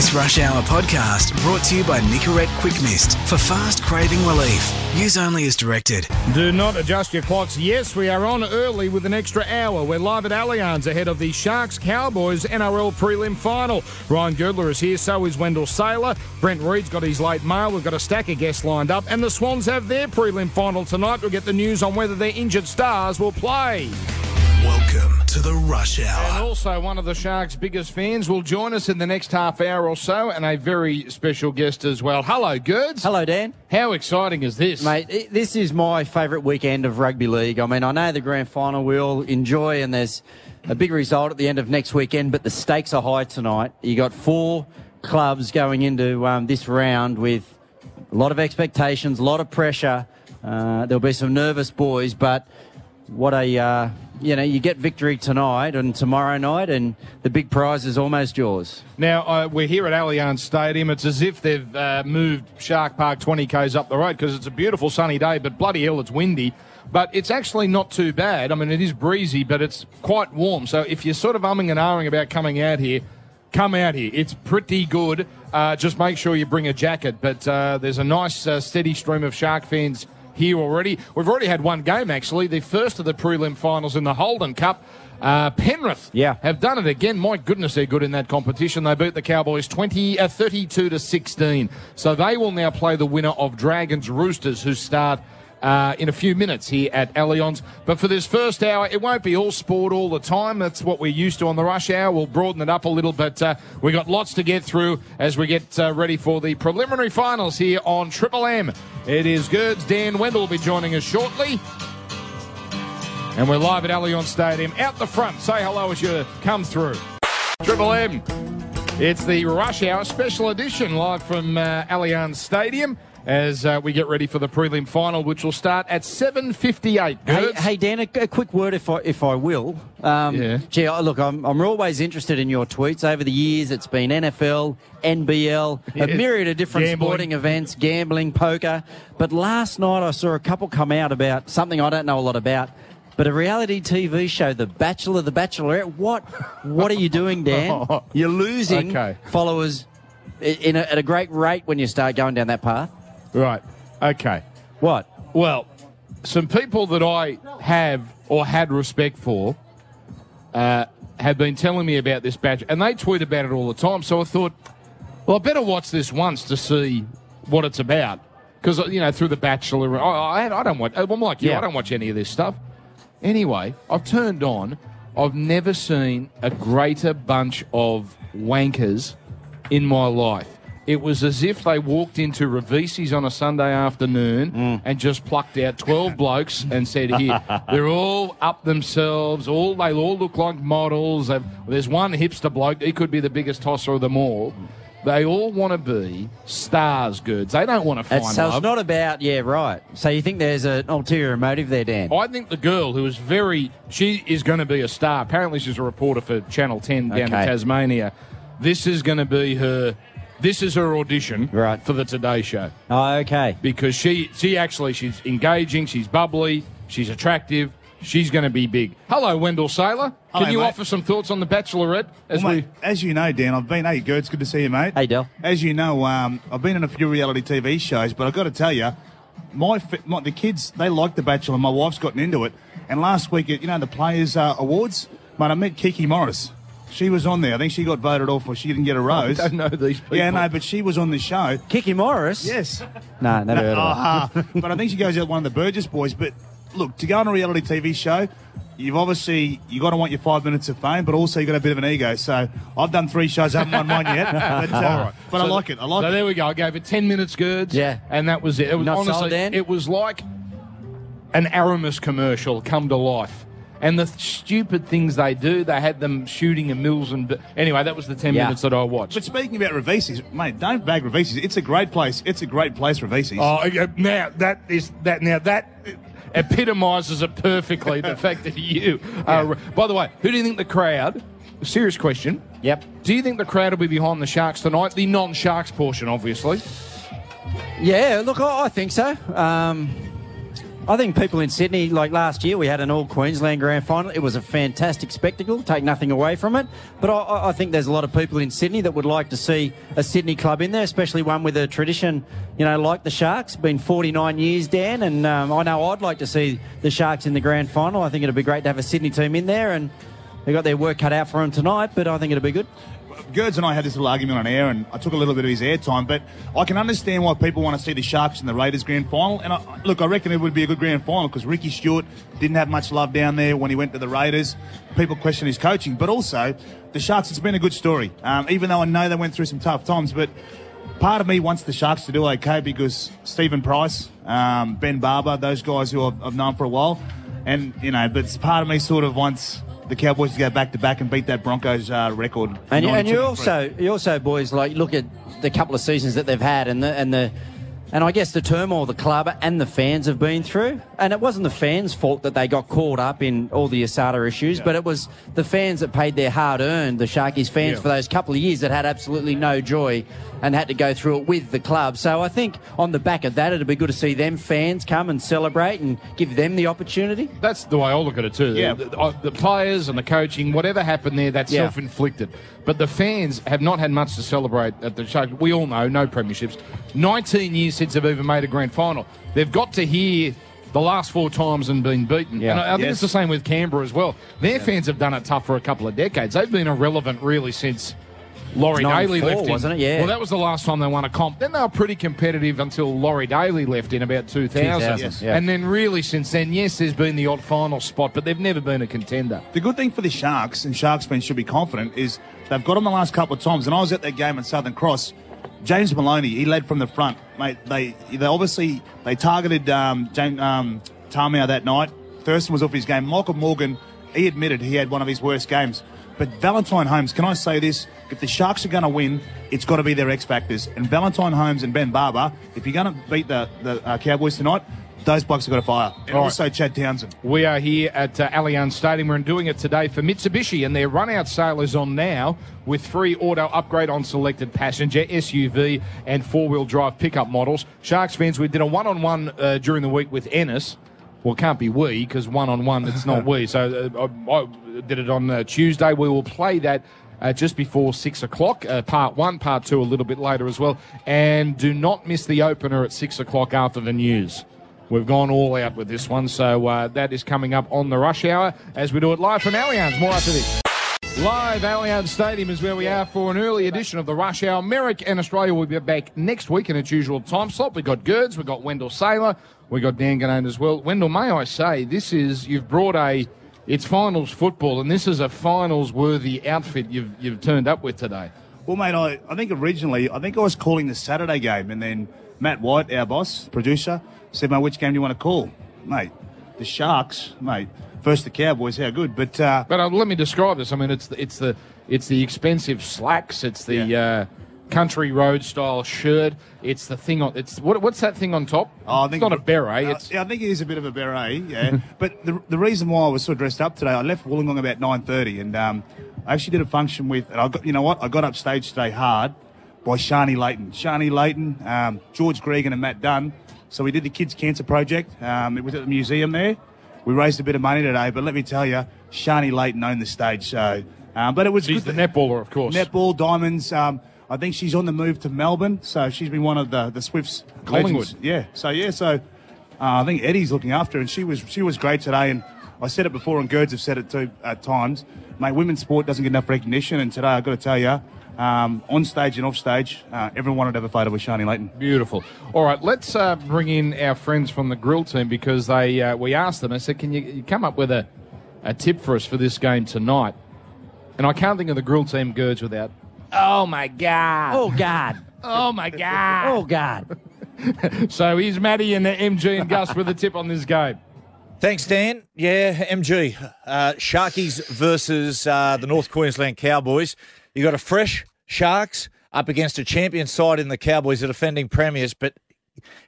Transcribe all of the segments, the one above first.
This Rush Hour podcast brought to you by Nicorette Quick Mist for fast craving relief. Use only as directed. Do not adjust your clocks. Yes, we are on early with an extra hour. We're live at Allianz ahead of the Sharks Cowboys NRL prelim final. Ryan Girdler is here, so is Wendell Sailor. Brent Read's got his late mail. We've got a stack of guests lined up. And the Swans have their prelim final tonight. We'll get the news on whether their injured stars will play. Welcome to the Rush Hour. And Hour. also, one of the Sharks' biggest fans will join us in the next half hour or so, and a very special guest as well. Hello, Girds. Hello, Dan. How exciting is this? Mate, this is my favourite weekend of rugby league. I mean, I know the grand final we all enjoy, and there's a big result at the end of next weekend, but the stakes are high tonight. You got four clubs going into um, this round with a lot of expectations, a lot of pressure. Uh, there'll be some nervous boys, but what a uh, you know, you get victory tonight and tomorrow night, and the big prize is almost yours. Now, uh, we're here at Allianz Stadium. It's as if they've uh, moved Shark Park 20 k's up the road because it's a beautiful sunny day, but bloody hell, it's windy. But it's actually not too bad. I mean, it is breezy, but it's quite warm. So if you're sort of umming and ahhing about coming out here, come out here. It's pretty good. Uh, just make sure you bring a jacket. But uh, there's a nice, uh, steady stream of Shark fans here already. We've already had one game, actually, the first of the prelim finals in the Holden Cup. Uh, Penrith Yeah. have done it again. My goodness, they're good in that competition. They beat the Cowboys 20, uh, 32 to 16. So they will now play the winner of Dragons Roosters, who start uh, in a few minutes here at Allianz. But for this first hour, it won't be all sport all the time. That's what we're used to on the rush hour. We'll broaden it up a little, but uh, we've got lots to get through as we get uh, ready for the preliminary finals here on Triple M. It is Girds. Dan Wendell will be joining us shortly. And we're live at Allianz Stadium. Out the front, say hello as you come through. Triple M. It's the Rush Hour Special Edition live from uh, Allianz Stadium as uh, we get ready for the prelim final, which will start at 7.58. Hey, hey Dan, a, a quick word, if I if I will. Um, Yeah. Gee, I- look, I'm I'm always interested in your tweets. Over the years, it's been NFL, NBL, Yeah. a myriad of different Gambling. sporting events, gambling, poker. But last night, I saw a couple come out about something I don't know a lot about. But a reality TV show, The Bachelor, The Bachelorette. What what are you doing, Dan? You're losing Okay. followers in a, at a great rate when you start going down that path. Right. Okay. What? Well, some people that I have or had respect for uh, have been telling me about this badge, and they tweet about it all the time. So I thought, well, I better watch this once to see what it's about. Because, you know, through The Bachelor, I, I, I don't watch, I'm like you, Yeah. I don't watch any of this stuff. Anyway, I've turned on, I've never seen a greater bunch of wankers in my life. It was as if they walked into Ravesi's on a Sunday afternoon mm. and just plucked out 12 blokes and said, Here, they're all up themselves, all they all look like models. They've, there's one hipster bloke, he could be the biggest tosser of them all. They all want to be stars, goods. They don't want to find That's, so love. it's not about yeah, right. So you think there's an ulterior motive there, Dan? I think the girl who is very, she is going to be a star. Apparently, she's a reporter for Channel 10 down in Tasmania. This is going to be her, this is her audition Right. for the Today Show Oh, okay. because she, she actually, she's engaging, she's bubbly, she's attractive. She's going to be big. Hello, Wendell Sailor. Can Hello, you mate. offer some thoughts on the Bachelorette as Well, we? mate, as you know, Dan, I've been. Hey, Gert's good to see you, mate. Hey, Del. As you know, um, I've been in a few reality TV shows, but I've got to tell you, my, my the kids they like The Bachelor. My wife's gotten into it, and last week, at, you know, the Players uh, Awards, mate, I met Kiki Morris. She was on there. I think she got voted off, or she didn't get a rose. I don't know these people. Yeah, no, but she was on the show. Kiki Morris? Yes. No, never heard of her. Uh-huh. but I think she goes out with one of the Burgess boys. But look, to go on a reality TV show, you've obviously you got to want your five minutes of fame, but also you have got a bit of an ego. So I've done three shows, I haven't won one yet. But, uh, All right. but I like it. I like so it. there we go. I gave it 10 minutes, Girds. Yeah. And that was it. It was Not honestly, sold, Dan? it was like an Aramis commercial come to life. And the stupid things they do, they had them shooting in mills and. Anyway, that was the 10 Yeah. minutes that I watched. But speaking about Ravesi's, mate, don't bag Ravesi's. It's a great place. It's a great place, Ravesi's. Oh, yeah, now that is that. Now that epitomises it perfectly. the fact that you. Are, By the way, who do you think the crowd? Serious question. Yep. Do you think the crowd will be behind the Sharks tonight? The non-Sharks portion, obviously. Yeah, look, I, I think so. Um, I think people in Sydney, like last year, we had an All Queensland Grand Final. It was a fantastic spectacle. Take nothing away from it, but I, I think there's a lot of people in Sydney that would like to see a Sydney club in there, especially one with a tradition, you know, like the Sharks. Been 49 years, Dan, and um, I know I'd like to see the Sharks in the Grand Final. I think it'd be great to have a Sydney team in there, and they got their work cut out for them tonight. But I think it'd be good. Girds and I had this little argument on air, and I took a little bit of his airtime. But I can understand why people want to see the Sharks in the Raiders grand final. And I, look, I reckon it would be a good grand final because Ricky Stuart didn't have much love down there when he went to the Raiders. People question his coaching, but also the Sharks. It's been a good story, um, even though I know they went through some tough times. But part of me wants the Sharks to do okay because Stephen Price, um, Ben Barba, those guys who I've, I've known for a while, and you know, but part of me sort of wants the Cowboys to go back to back and beat that Broncos uh, record. And, you- and you also, you also, boys, like look at the couple of seasons that they've had, and the and the, and I guess the turmoil the club and the fans have been through. And it wasn't the fans' fault that they got caught up in all the Asada issues, but it was the fans that paid their hard-earned, the Sharkies fans, Yeah. for those couple of years that had absolutely no joy and had to go through it with the club. So I think on the back of that, it'd be good to see them fans come and celebrate and give them the opportunity. That's the way I look at it too. Yeah. The, the- uh, the players and the coaching, whatever happened there, that's Yeah. self-inflicted. But the fans have not had much to celebrate at the Sharks. We all know, no premierships. 19 years since they've even made a grand final. They've got to hear the last four times and been beaten. Yeah. And I, I think Yes. it's the same with Canberra as well. Their fans have done it tough for a couple of decades. They've been irrelevant really since Laurie Daley left in. wasn't it? Yeah. Well, that was the last time they won a comp. Then they were pretty competitive until Laurie Daley left in about 2000. 2000, Yes. yeah. And then really since then, yes, there's been the odd final spot, but they've never been a contender. The good thing for the Sharks, and Sharks fans should be confident, is they've got them the last couple of times. And I was at that game at Southern Cross. James Maloney, he led from the front, mate. They they obviously they targeted um, James um, that night. Thurston was off his game. Michael Morgan, he admitted he had one of his worst games. But Valentine Holmes, can I say this? If the Sharks are going to win, it's got to be their X factors. And Valentine Holmes and Ben Barba, if you're going to beat the the uh, Cowboys tonight, those blokes have got to fire. And All right. also Chad Townsend. We are here at uh, Allianz Stadium. We're doing it today for Mitsubishi, and their run-out sale is on now with free auto upgrade on selected passenger, SUV, and four-wheel drive pickup models. Sharks fans, we did a one-on-one uh, during the week with Ennis. Well, it can't be we because one-on-one, it's not we. So uh, I, I did it on uh, Tuesday. We will play that. Uh, just before six o'clock, uh, part one, part two a little bit later as well. And do not miss the opener at six o'clock after the news. We've gone all out with this one, so uh, that is coming up on the rush hour as we do it live from Allianz. More after this. Live Allianz Stadium is where we are for an early edition of the Rush Hour. Merrick and Australia will be back next week in its usual time slot. We've got Gerds, we've got Wendell Sailor, we've got Dan Ginnane as well. Wendell, may I say, this is, you've brought a, it's finals football, and this is a finals worthy outfit you've, you've turned up with today. Well, mate, I, I think originally, I think I was calling the Saturday game, and then Matt White, our boss, producer, said, mate, which game do you want to call? Mate, the Sharks, mate. First the Cowboys, how good. But uh, But uh, let me describe this. I mean, it's the, it's the it's the expensive slacks. It's the Yeah. uh, country road style shirt. It's the thing on. It's what, what's that thing on top? Oh, I it's think not a beret. Uh, It's yeah, I think it is a bit of a beret. Yeah, but the, the reason why I was so dressed up today, I left Wollongong about nine thirty, and um, I actually did a function with. And I got, you know what? I got up stage today hard by Sharni Layton, Sharni Layton, um, George Gregan, and Matt Dunn. So we did the Kids Cancer Project. Um, it was at the museum there. We raised a bit of money today, but let me tell you, Sharni Layton owned the stage. So, um, but it was she's the netballer, of course. Netball, diamonds. Um, I think she's on the move to Melbourne, so she's been one of the the Swifts. Collingwood. legends. Yeah. So yeah. So uh, I think Eddie's looking after, her, and she was she was great today. And I said it before, and Girds have said it too at times. Mate, women's sport doesn't get enough recognition, and today I've got to tell you, um, on stage and off stage, uh, everyone wanted to have a photo with Sharni Layton. Beautiful. All right, let's uh, bring in our friends from the grill team because they uh, we asked them. I said, "Can you, you come up with a, a tip for us for this game tonight?" And I can't think of the grill team Girds without. Oh my god! Oh God! Oh my god! Oh God! So here's Matty and the MG and Gus with a tip on this game. Thanks, Dan. Yeah, MG. Uh, Sharkies versus uh, the North Queensland Cowboys. You got a fresh Sharks up against a champion side in the Cowboys, the defending premiers, but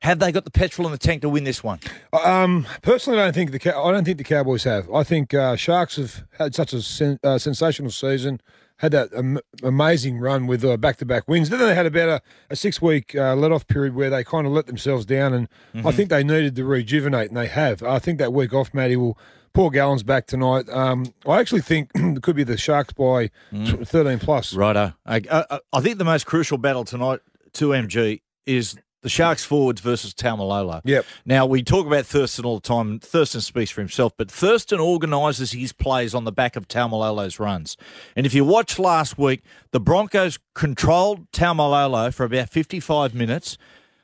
have they got the petrol in the tank to win this one? Um, personally, I don't think the I don't think the Cowboys have. I think uh, Sharks have had such a sen- uh, sensational season, had that am- amazing run with uh, back-to-back wins. Then they had about a, a six-week uh, let-off period where they kind of let themselves down, and Mm-hmm. I think they needed to rejuvenate, and they have. I think that week off, Matty will. Paul Gallen's back tonight. Um, I actually think it could be the Sharks by Mm. 13 plus. Righto. I, I, I think the most crucial battle tonight to MG is the Sharks forwards versus Taumalolo. Yep. Now, we talk about Thurston all the time. Thurston speaks for himself, but Thurston organises his plays on the back of Taumalolo's runs. And if you watch last week, the Broncos controlled Taumalolo for about 55 minutes.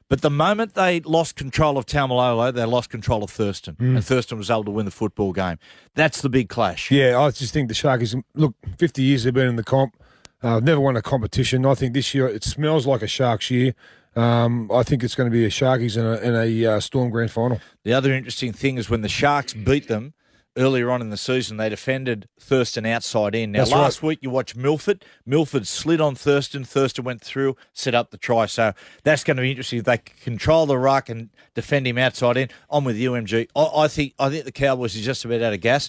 But the moment they lost control of Taumalolo, they lost control of Thurston. And Thurston was able to win the football game. That's the big clash. Yeah, I just think the Sharkies, look, 50 years they've been in the comp. Uh, never won a competition. I think this year it smells like a Sharks year. Um, I think it's going to be a Sharkies and a, and a uh, Storm Grand Final. The other interesting thing is when the Sharks beat them earlier on in the season, they defended Thurston outside in. Now, That's last right. week you watched Milford. Milford slid on Thurston. Thurston went through, set up the try. So that's going to be interesting. If they control the ruck and defend him outside in, I'm with you, MG. I, I think I think the Cowboys is just about out of gas,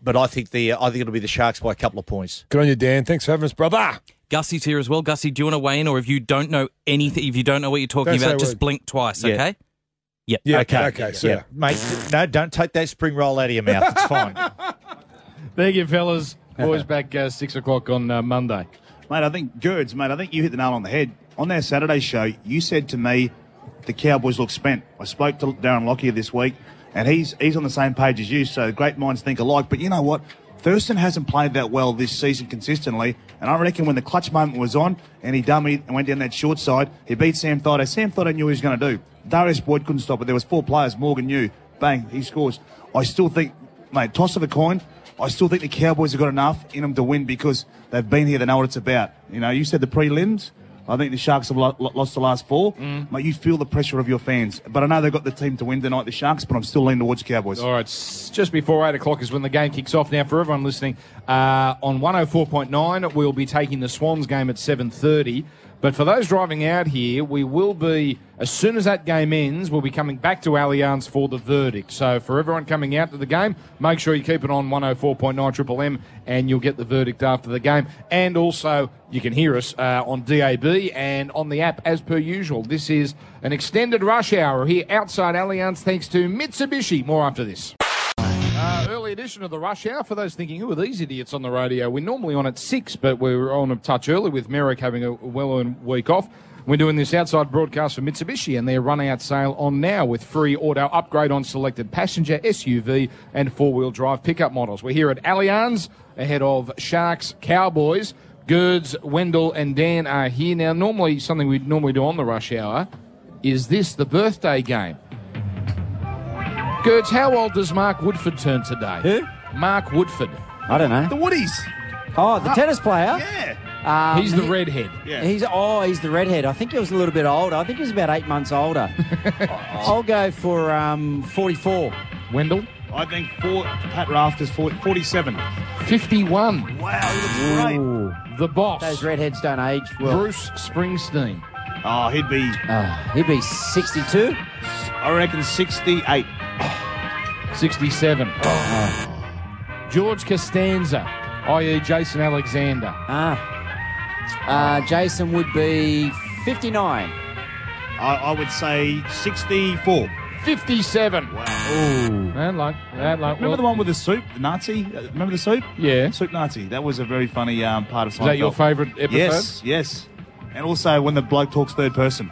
but I think the I think it'll be the Sharks by a couple of points. Good on you, Dan. Thanks for having us, brother. Gussie's here as well. Gussie, do you want to weigh in, or if you don't know anything, if you don't know what you're talking Don't about, just word. blink twice, Yeah. okay? Yep. Yeah, Okay, okay, so yeah, mate. No, don't take that spring roll out of your mouth. It's fine. There you fellas. Boys back uh, six o'clock on uh, Monday. Mate, I think Girds, mate, I think you hit the nail on the head. On our Saturday show, you said to me the Cowboys look spent. I spoke to Darren Lockyer this week, and he's he's on the same page as you. So great minds think alike. But you know what? Thurston hasn't played that well this season consistently, and I reckon when the clutch moment was on and he dummied and went down that short side, he beat Sam Thaiday. Sam Thaiday knew what he was going to do. Darius Boyd couldn't stop it. There was four players. Morgan knew. Bang, he scores. I still think, mate, toss of a coin. I still think the Cowboys have got enough in them to win because they've been here. They know what it's about. You know, you said the prelims. I think the Sharks have lo- lo- lost the last four. Mate, you feel the pressure of your fans. But I know they've got the team to win tonight, the Sharks, but I'm still leaning towards Cowboys. All right, just before 8 o'clock is when the game kicks off. Now, for everyone listening, uh, on 104.9, we'll be taking the Swans game at 7.30. But for those driving out here, we will be, as soon as that game ends, we'll be coming back to Allianz for the verdict. So for everyone coming out to the game, make sure you keep it on 104.9 Triple M and you'll get the verdict after the game. And also, you can hear us uh, on DAB and on the app as per usual. This is an extended rush hour here outside Allianz thanks to Mitsubishi. More after this. Edition of the rush hour. For those thinking, who are these idiots on the radio? We're normally on at six, but we're on a touch early with Merrick having a well-earned week off. We're doing this outside broadcast for Mitsubishi and their run-out sale on now with free auto upgrade on selected passenger, SUV, and four-wheel drive pickup models. We're here at Allianz ahead of Sharks Cowboys. Gerds, Wendell, and Dan are here now. Normally, something we'd normally do on the rush hour is this the birthday game. Girds, how old does Mark Woodforde turn today? Who? Mark Woodforde. I don't know. The Woodies. Oh, the tennis player. Yeah. Um, He's the he- redhead. Yeah. He's oh, he's the redhead. I think he was a little bit older. I think he was about eight months older. I'll go for um, forty-four. Wendell, I think four, Pat Rafters, 40, 47. 51. Wow, he looks great. The boss, those redheads don't age well. Bruce Springsteen. Oh, he'd be, Uh, he'd be sixty-two. I reckon, 68. 67. George Costanza, i.e. Jason Alexander. Ah, uh, Jason would be fifty-nine. I, I would say 64. 57. Wow. Bad luck. Bad luck. Remember the one with the soup, the Nazi? Uh, Remember the soup? Yeah. Soup Nazi. That was a very funny um, part of Is that your favourite episode? Yes, yes. And also when the bloke talks third person.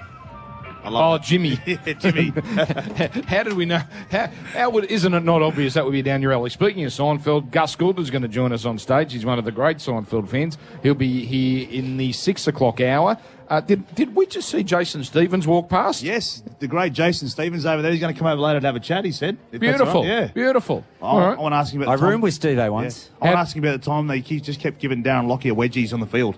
I Oh, love Jimmy. Jimmy. how did we know? How, how would, isn't it not obvious that would be down your alley? Speaking of Seinfeld, Gus Goodman's going to join us on stage. He's one of the great Seinfeld fans. He'll be here in the six o'clock hour. Uh, did, did we just see Jason Stevens walk past? yes, the great Jason Stevens over there. He's going to come over later to have a chat, he said. Beautiful. all right. Yeah. Beautiful. I, All right. I want to ask him about I the time. roomed with Steve Yeah. once. I want to ask him about the time they he just kept giving Darren Lockyer wedgies on the field.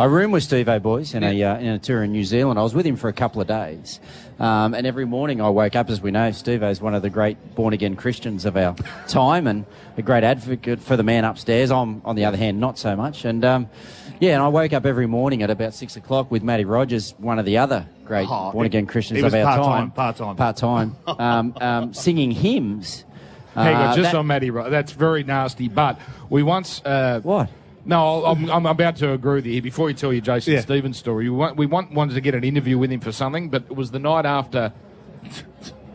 I roomed with Steve boys in a uh, in a tour in New Zealand. I was with him for a couple of days, um, and every morning I woke up. As we know, Steve is one of the great born again Christians of our time, and a great advocate for the man upstairs. I'm, on the other hand, not so much. And um, yeah, and I woke up every morning at about six o'clock with Matty Rogers, one of the other great Oh, born again Christians of our part-time, time. part-time. Part time. um, um, singing hymns. Hang Uh, on, just that- on Matty, Ro- that's very nasty. But we once, uh, What? No, I'm, I'm about to agree with you here. Before you tell your Jason Yeah. Stevens story, we, want, we want, wanted to get an interview with him for something, but it was the night after.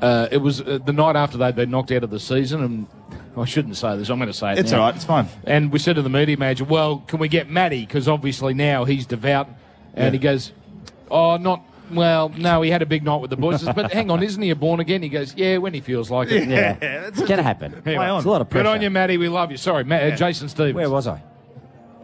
Uh, it was uh, the night after they'd been knocked out of the season, and I shouldn't say this. I'm going to say it. It's now. all right. It's fine. And we said to the media manager, "Well, can we get Matty? Because obviously now he's devout." And he goes, "Oh, not well. No, he had a big night with the boys. But hang on, isn't he a born again?" He goes, "Yeah, when he feels like it." Yeah, it's going to happen. Anyway, It's a lot of pressure. Good on you, Matty. We love you. Sorry, Matt, uh, Jason Stevens. Where was I?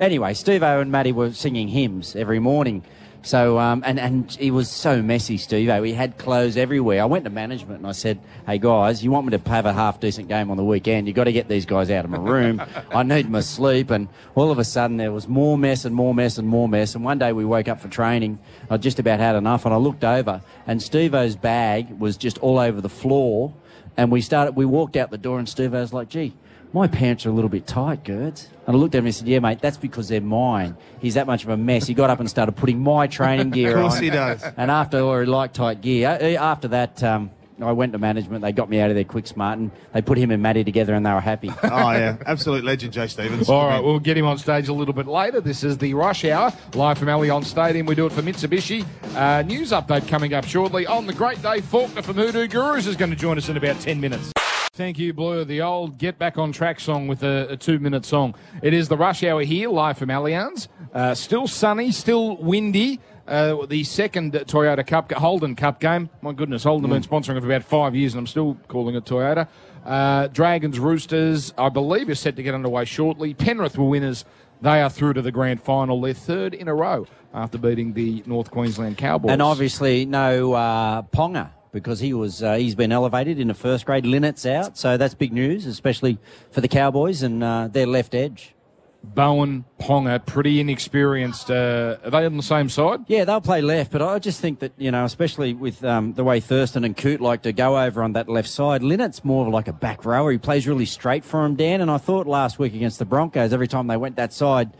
Anyway, Steve O and Matty were singing hymns every morning. So, um, and, and he was so messy, Steve O. He had clothes everywhere. I went to management and I said, hey, guys, you want me to have a half decent game on the weekend? You've got to get these guys out of my room. I need my sleep. And all of a sudden, there was more mess and more mess and more mess. And one day we woke up for training. I just about had enough. And I looked over and Steve O's bag was just all over the floor. And we started, we walked out the door and Steve O's like, gee, my pants are a little bit tight, Girds. And I looked at him and said, yeah, mate, that's because they're mine. He's that much of a mess. He got up and started putting my training gear on. Of course he does. And after, or he liked tight gear. Uh, After that, um, I went to management. They got me out of there quick smart and they put him and Matty together and they were happy. Oh yeah, absolute legend, Jay Stevens. All right, we'll get him on stage a little bit later. This is the Rush Hour, live from Allianz Stadium. We do it for Mitsubishi. Uh, news update coming up shortly on the great day. Faulkner from Hoodoo Gurus is going to join us in about 10 minutes. Thank you, Blue. The old Get Back on Track song with a, a two minute song. It is the Rush Hour here, live from Allianz. Uh, still sunny, still windy. Uh, the second Toyota Cup, Holden Cup game. My goodness, Holden have been sponsoring it for about five years, and I'm still calling it Toyota. Uh, Dragons Roosters, I believe, is set to get underway shortly. Penrith were winners. They are through to the grand final. They're third in a row after beating the North Queensland Cowboys. and obviously, no uh, Ponga because he was uh, he's been elevated in the first grade. Linnett's out, so that's big news, especially for the Cowboys and uh, their left edge. Bowen, Ponga, pretty inexperienced. Uh, are they on the same side? Yeah, they'll play left, but I just think that, you know, especially with um, the way Thurston and Coote like to go over on that left side, Linnett's more of like a back rower. He plays really straight for him, Dan. And I thought last week against the Broncos, every time they went that side,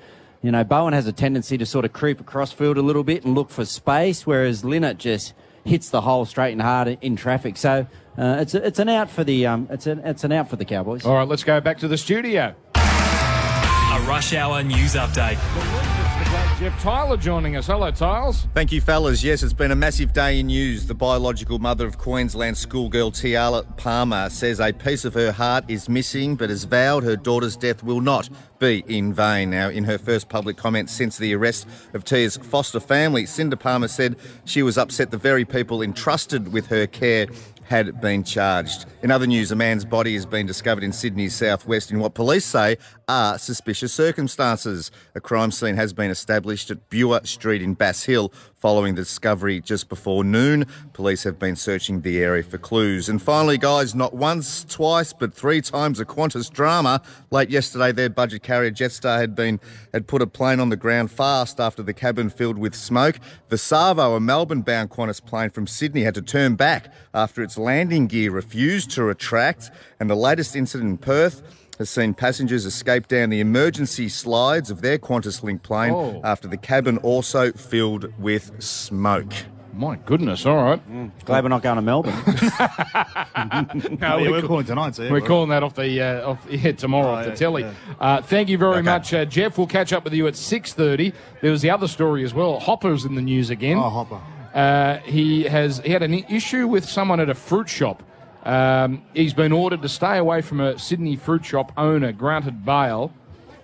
you know, Bowen has a tendency to sort of creep across field a little bit and look for space, whereas Linnett just hits the hole straight and hard in traffic. So uh, it's a, it's an out for the um, it's an it's an out for the Cowboys. All right, let's go back to the studio. A rush hour news update. Jeff Tyler joining us. Hello, Tiles. Thank you, fellas. Yes, it's been a massive day in news. The biological mother of Queensland schoolgirl Tiahleigh Palmer says a piece of her heart is missing, but has vowed her daughter's death will not be in vain. Now, in her first public comment since the arrest of Tia's foster family, Cindy Palmer said she was upset the very people entrusted with her care had been charged. In other news, a man's body has been discovered in Sydney's southwest in what police say are suspicious circumstances. A crime scene has been established at Buer Street in Bass Hill following the discovery just before noon. Police have been searching the area for clues. And finally, guys, not once, twice, but three times a Qantas drama. Late yesterday, their budget carrier Jetstar had been had put a plane on the ground fast after the cabin filled with smoke. The Savo, a Melbourne-bound Qantas plane from Sydney, had to turn back after its landing gear refused to retract. And the latest incident in Perth has seen passengers escape down the emergency slides of their Qantas Link plane Oh. after the cabin also filled with smoke. My goodness. All right. Glad we're not going to Melbourne. No, Oh, yeah, we we're calling tonight. So yeah, We're we're- calling that off the uh, off yeah, tomorrow off the yeah, telly. yeah. Uh, thank you very Okay. much, uh, Jeff. We'll catch up with you at six thirty. There was the other story as well. Hopper's in the news again. Oh, Hopper. Uh, he has he had an issue with someone at a fruit shop. Um, he's been ordered to stay away from a Sydney fruit shop owner, granted bail.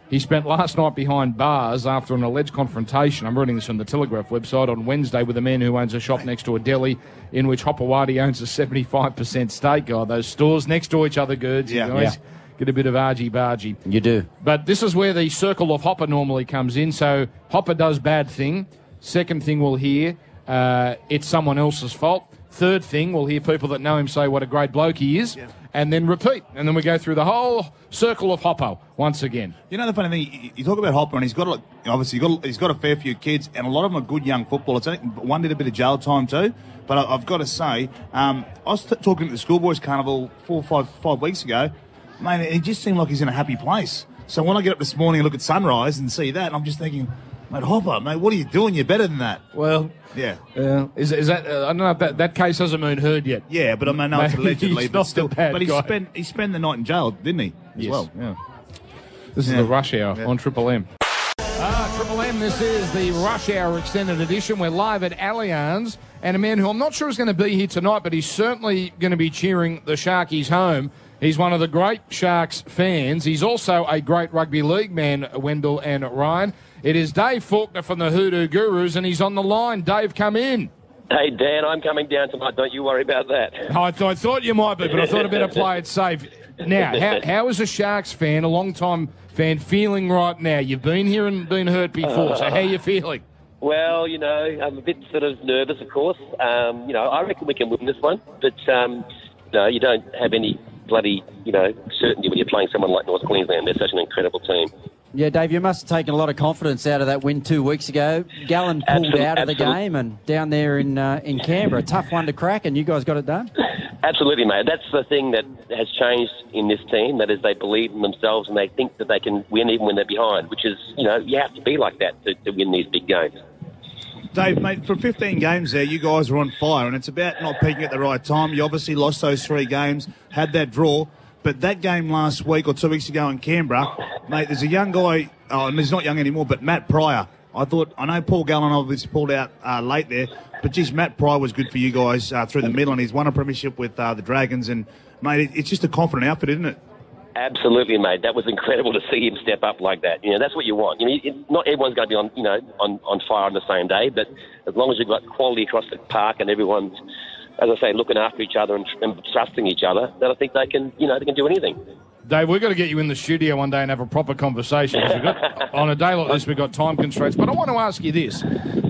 He spent last night behind bars after an alleged confrontation. I'm reading this on the Telegraph website on Wednesday with a man who owns a shop next to a deli in which Hopoate owns a 75% stake. Oh, those stores next to each other, Gerds. You Yeah. always Yeah. get a bit of argy bargy. you do. But this is where the circle of Hopper normally comes in. So Hopper does bad thing. Second thing we'll hear, uh, it's someone else's fault. Third thing, we'll hear people that know him say what a great bloke he is, and then repeat. And then we go through the whole circle of Hopper once again. You know the funny thing, you- you talk about Hopper, and he's got a, obviously he's got, he's got a fair few kids, and a lot of them are good young footballers. I think one did a bit of jail time too. But I, I've got to say, um, I was t- talking at the schoolboys carnival four or five five weeks ago. Man, it just seemed like he's in a happy place. So when I get up this morning and look at sunrise and see that, I'm just thinking, mate, Hopper, mate, what are you doing? You're better than that. Well, Yeah. uh, is, is that? Uh, I don't know if that, that case hasn't been heard yet. Yeah, but I mean, no, it's Mate, allegedly, he's but not still. the bad but he guy. spent he spent the night in jail, didn't he? As Yes. well. Yeah. This is Yeah. the rush hour on Triple M. Ah, Triple M. This is the Rush Hour Extended Edition. We're live at Allianz, and a man who I'm not sure is going to be here tonight, but he's certainly going to be cheering the Sharkies home. He's one of the great Sharks fans. He's also a great rugby league man, Wendell and Ryan. It is Dave Faulkner from the Hoodoo Gurus, and he's on the line. Dave, come in. Hey, Dan, I'm coming down tonight. Don't you worry about that. I, th- I thought you might be, but I thought I'd better play it safe. Now, how, how is a Sharks fan, a long time fan, feeling right now? You've been here and been hurt before, so how are you feeling? Well, you know, I'm a bit sort of nervous, of course. Um, you know, I reckon we can win this one, but um, no, you don't have any bloody, you know, certainty when you're playing someone like North Queensland. They're such an incredible team. Yeah, Dave, you must have taken a lot of confidence out of that win two weeks ago. Gallen pulled Absolute- out of the game and down there in uh, in Canberra, tough one to crack, and you guys got it done. Absolutely, mate. That's the thing that has changed in this team. That is, they believe in themselves and they think that they can win even when they're behind. Which is, you know, you have to be like that to, to win these big games. Dave, mate, for 15 games there, you guys were on fire, and it's about not peaking at the right time. You obviously lost those three games, had that draw, but that game last week or two weeks ago in Canberra, mate, there's a young guy, oh, he's not young anymore, but Matt Prior. I thought, I know Paul Gallen obviously pulled out uh, late there, but geez, Matt Prior was good for you guys uh, through the middle, and he's won a premiership with uh, the Dragons, and mate, it, it's just a confident outfit, isn't it? Absolutely, mate. That was incredible to see him step up like that. You know, that's what you want. You know, it, not everyone's going to be on, you know, on, on fire on the same day, but as long as you've got quality across the park and everyone's, as I say, looking after each other and, and trusting each other, then I think they can, you know, they can do anything. Dave, we've got to get you in the studio one day and have a proper conversation. we've got, on a day like this, we've got time constraints. But I want to ask you this.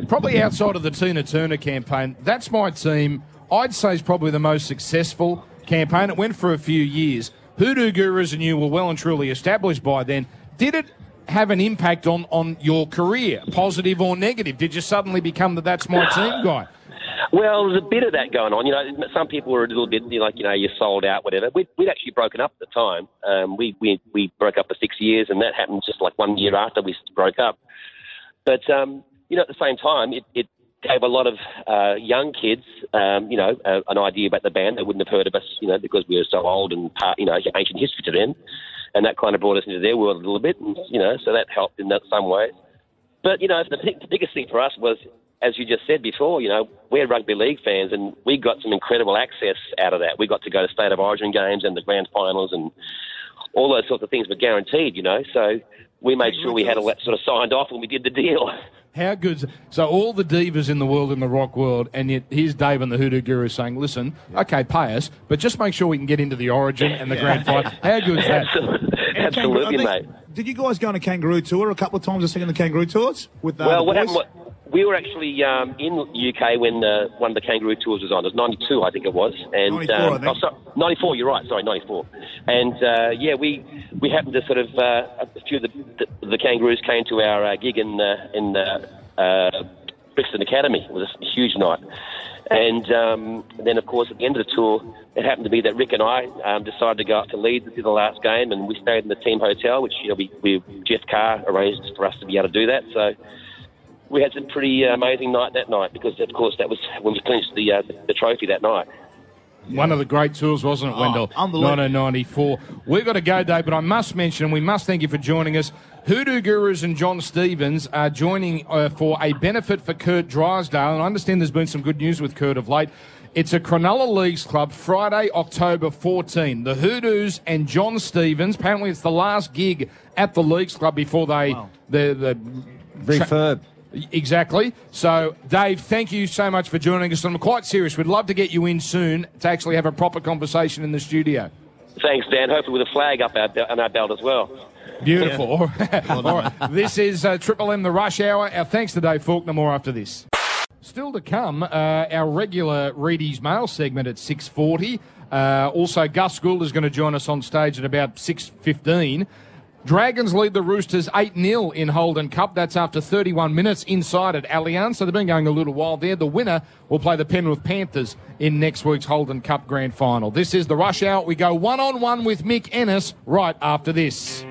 Probably outside of the Tina Turner campaign, that's my team. I'd say is probably the most successful campaign. It went for a few years. Hoodoo Gurus and you were well and truly established by then. Did it have an impact on, on your career, positive or negative? Did you suddenly become the that's my team guy? Well, there's a bit of that going on. You know, some people were a little bit like, you know, you're sold out, whatever. We'd, we'd actually broken up at the time. Um, we, we, we broke up for six years, and that happened just like one year after we broke up. But, um, you know, at the same time, it, it gave a lot of uh, young kids, um, you know, uh, an idea about the band. They wouldn't have heard of us, you know, because we were so old and, part, you know, ancient history to them. And that kind of brought us into their world a little bit, and, you know, so that helped in that some ways. But, you know, the, the biggest thing for us was, as you just said before, you know, we're rugby league fans and we got some incredible access out of that. We got to go to State of Origin games and the grand finals and all those sorts of things were guaranteed, you know. So we made sure we had all that sort of signed off when we did the deal. How good's so all the divas in the world in the rock world, and yet here's Dave and the Hoodoo Guru saying, "Listen, okay, pay us, but just make sure we can get into the Origin and the Grand Final." How good's that? Absolutely, I think- mate. Did you guys go on a kangaroo tour a couple of times? I think on the kangaroo tours with uh, well, the what boys? happened? wa- We were actually um, in UK when uh, one of the Kangaroo tours was on. It was '92, I think it was, and 94, I um, think. oh, sorry, '94. You're right. Sorry, '94. And uh, yeah, we we happened to sort of uh, a few of the, the, the Kangaroos came to our uh, gig in uh, in uh, uh, Brixton Academy. It was a huge night. And um, then, of course, at the end of the tour, it happened to be that Rick and I um, decided to go up to Leeds to do the last game, and we stayed in the team hotel, which you know we, we Geoff Carr arranged for us to be able to do that. So we had some pretty uh, amazing night that night because, of course, that was when we clinched the uh, the trophy that night. One of the great tours, wasn't it, Wendell? unbelievable. 1994. We've got to go, Dave, but I must mention, and we must thank you for joining us. Hoodoo Gurus and John Stevens are joining uh, for a benefit for Kurt Drysdale, and I understand there's been some good news with Kurt of late. It's a Cronulla Leagues Club, Friday, October 14. The Hoodoos and John Stevens. Apparently, it's the last gig at the Leagues Club before they the the refurb. Exactly. So, Dave, thank you so much for joining us. I'm quite serious. We'd love to get you in soon to actually have a proper conversation in the studio. Thanks, Dan. Hopefully, with a flag up our, on our belt as well. Beautiful. All right. All right. This is uh, Triple M, the Rush Hour. Our thanks to Dave Faulkner. More after this. Still to come, uh, our regular Reedy's Mail segment at 6.40. Uh, also, Gus Gould is going to join us on stage at about 6.15. Dragons lead the Roosters 8-0 in Holden Cup. That's after 31 minutes inside at Allianz. So they've been going a little while there. The winner will play the Penrith Panthers in next week's Holden Cup Grand Final. This is the Rush Hour. We go one-on-one with Mick Ennis right after this.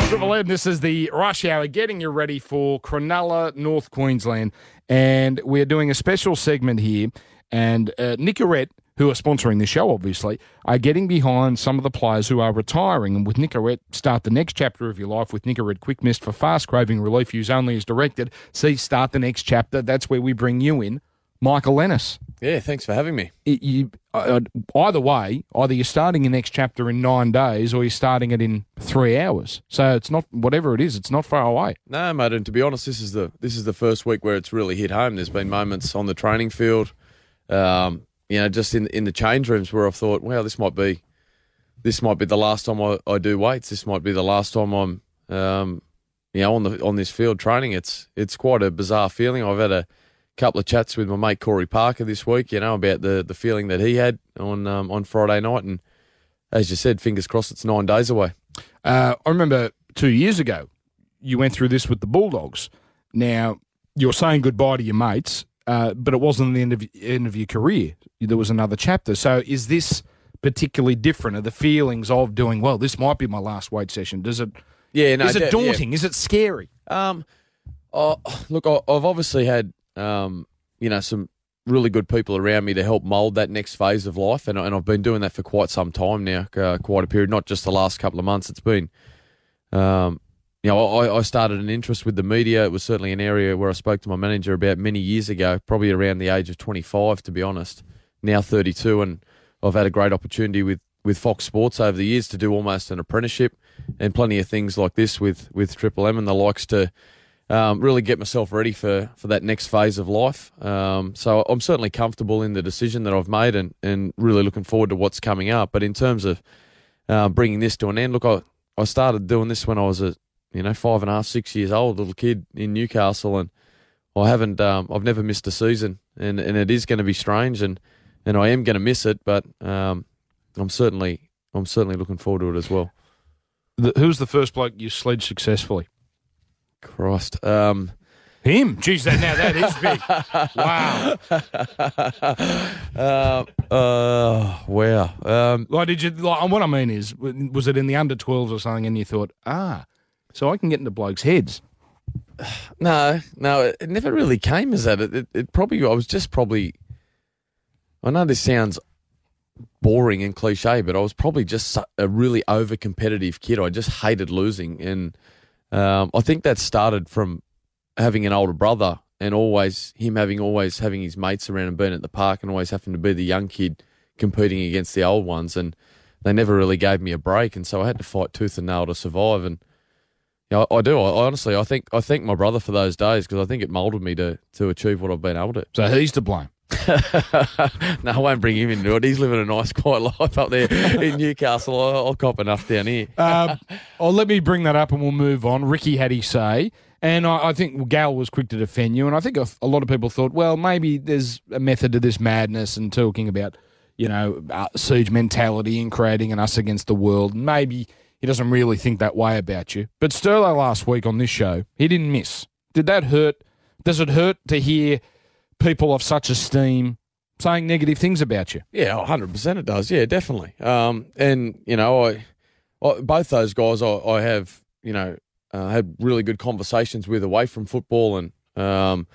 Triple M, this is the rush hour getting you ready for Cronulla, North Queensland. And we're doing a special segment here. And uh, Nicorette, who are sponsoring the show, obviously, are getting behind some of the players who are retiring. And with Nicorette, start the next chapter of your life with Nicorette Quick Mist for fast craving relief. Use only as directed. See, start the next chapter. That's where we bring you in, Michael Ennis. Yeah, thanks for having me. It- you, uh, either way, either you're starting your next chapter in nine days or you're starting it in three hours. So it's not whatever it is. It's not far away. No, mate, and to be honest, this is the this is the first week where it's really hit home. There's been moments on the training field, um, you know, just in in the change rooms where I've thought, wow, this might be this might be the last time I, I do weights. This might be the last time I'm um, you know, on the on this field training. It's it's quite a bizarre feeling. I've had a couple of chats with my mate Corey Parker this week, you know, about the the feeling that he had on um, on Friday night and as you said, fingers crossed it's nine days away. Uh, I remember two years ago, you went through this with the Bulldogs. Now, you're saying goodbye to your mates, uh, but it wasn't the end of, end of your career. There was another chapter. So, is this particularly different? Are the feelings of doing, well, this might be my last weight session? Does it, Yeah, no, is it de- yeah. daunting? Is it scary? Um, oh, look, I've obviously had um, you know, some really good people around me to help mould that next phase of life, and, and I've been doing that for quite some time now, uh, quite a period, not just the last couple of months. It's been, um, you know, I, I started an interest with the media. It was certainly an area where I spoke to my manager about many years ago, probably around the age of 25, to be honest. Now 32, and I've had a great opportunity with, with Fox Sports over the years to do almost an apprenticeship and plenty of things like this with, with Triple M and the likes to um, really get myself ready for, for that next phase of life. Um, so I'm certainly comfortable in the decision that I've made and, and really looking forward to what's coming up. But in terms of uh, bringing this to an end, look, I, I started doing this when I was a you know five and a half, six years old, little kid in Newcastle, and I haven't, um, I've never missed a season, and, and it is going to be strange, and, and I am going to miss it, but um, I'm certainly I'm certainly looking forward to it as well. The, who's the first bloke you sledged successfully? Christ. Um, Him. Jeez, that, now that is big. wow. uh, uh, wow. Um, Like, did you? Like, what I mean is, was it in the under 12s or something, and you thought, ah, so I can get into blokes' heads? No, no, it, it never really came as that. It, it, it probably, I was just probably, I know this sounds boring and cliche, but I was probably just a really over competitive kid. I just hated losing. And um, I think that started from having an older brother and always, him having always having his mates around and being at the park and always having to be the young kid competing against the old ones. And they never really gave me a break. And so I had to fight tooth and nail to survive. And yeah, I, I do. I, honestly, I think I thank my brother for those days because I think it moulded me to to achieve what I've been able to. So he's to blame. no, I won't bring him into it. He's living a nice, quiet life up there in Newcastle. I'll, I'll cop enough down here. Um, oh, let me bring that up and we'll move on. Ricky had his say. And I, I think Gal was quick to defend you. And I think a, a lot of people thought, well, maybe there's a method to this madness and talking about, you know, uh, siege mentality and creating an us against the world. Maybe he doesn't really think that way about you. But Sterlo last week on this show, he didn't miss. Did that hurt? Does it hurt to hear people of such esteem saying negative things about you? Yeah, hundred percent. It does. Yeah, definitely. Um, and you know, I, I both those guys, I, I have you know uh, had really good conversations with away from football, and um,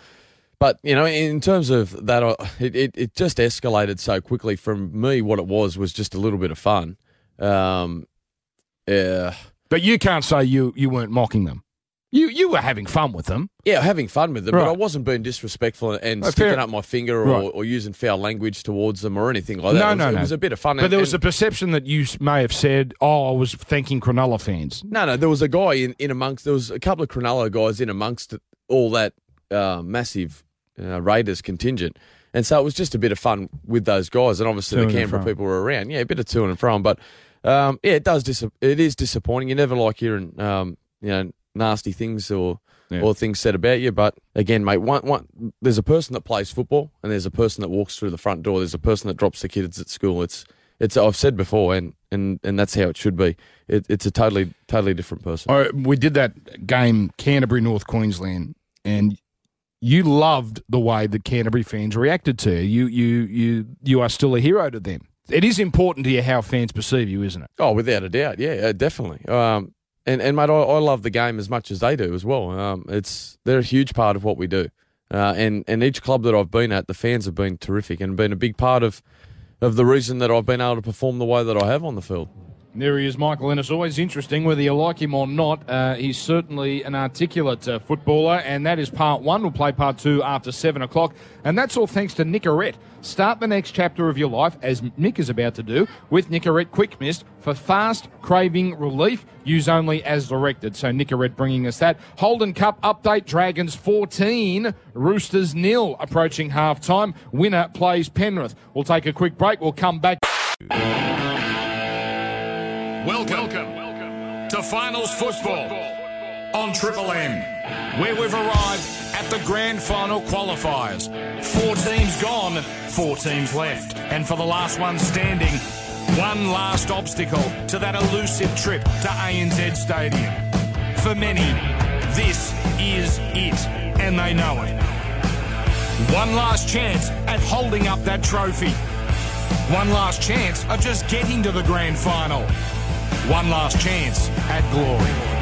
but you know, in terms of that, it, it it just escalated so quickly. From me, what it was was just a little bit of fun. Um, yeah. But you can't say you, you weren't mocking them. You you were having fun with them. Yeah, having fun with them, Right. but I wasn't being disrespectful and Oh, sticking fair- up my finger or, Right. or using foul language towards them or anything like that. No, it was, no, it was a bit of fun. But and- there was a perception that you may have said, "Oh, I was thanking Cronulla fans." No, no, there was a guy in, in amongst, there was a couple of Cronulla guys in amongst all that uh, massive uh, Raiders contingent. And so it was just a bit of fun with those guys. And obviously To the and Canberra people were around. Yeah, a bit of to and from. But um, yeah, it does, dis- it is disappointing. You never like hearing, um, you know, nasty things or, Yeah. or things said about you. But again, mate, one, one, there's a person that plays football and there's a person that walks through the front door. There's a person that drops the kids at school. It's, it's, I've said before, and, and, and that's how it should be. It, it's a totally, totally different person. We did that game Canterbury North Queensland, and you loved the way that Canterbury fans reacted to you. You you you you are still a hero to them. It is important to you how fans perceive you, isn't it? Oh, without a doubt, yeah, definitely. Um, and and mate, I, I love the game as much as they do as well. Um, it's they're a huge part of what we do, uh, and and each club that I've been at, the fans have been terrific and been a big part of of the reason that I've been able to perform the way that I have on the field. There he is, Michael Ennis. Always interesting, whether you like him or not. Uh, he's certainly an articulate uh, footballer, and that is part one. We'll play part two after seven o'clock, and that's all thanks to Nicorette. Start the next chapter of your life, as Nick is about to do, with Nicorette Quick Mist for fast craving relief. Use only as directed. So Nicorette bringing us that. Holden Cup update: Dragons 14, Roosters nil. Approaching half time. Winner plays Penrith. We'll take a quick break. We'll come back. Welcome, to Finals Football on Triple M, where we've arrived at the grand final qualifiers. Four teams gone, four teams left. And for the last one standing, one last obstacle to that elusive trip to ANZ Stadium. For many, this is it, and they know it. One last chance at holding up that trophy. One last chance of just getting to the grand final. One last chance at glory.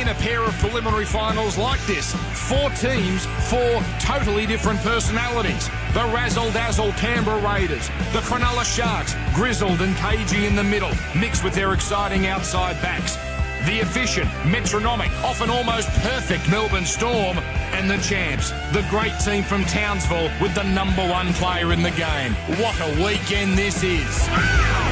Been a pair of preliminary finals like this? Four teams, four totally different personalities. The razzle dazzle Canberra Raiders, the Cronulla Sharks, grizzled and cagey in the middle, mixed with their exciting outside backs. The efficient, metronomic, often almost perfect Melbourne Storm, and the champs, the great team from Townsville with the number one player in the game. What a weekend this is!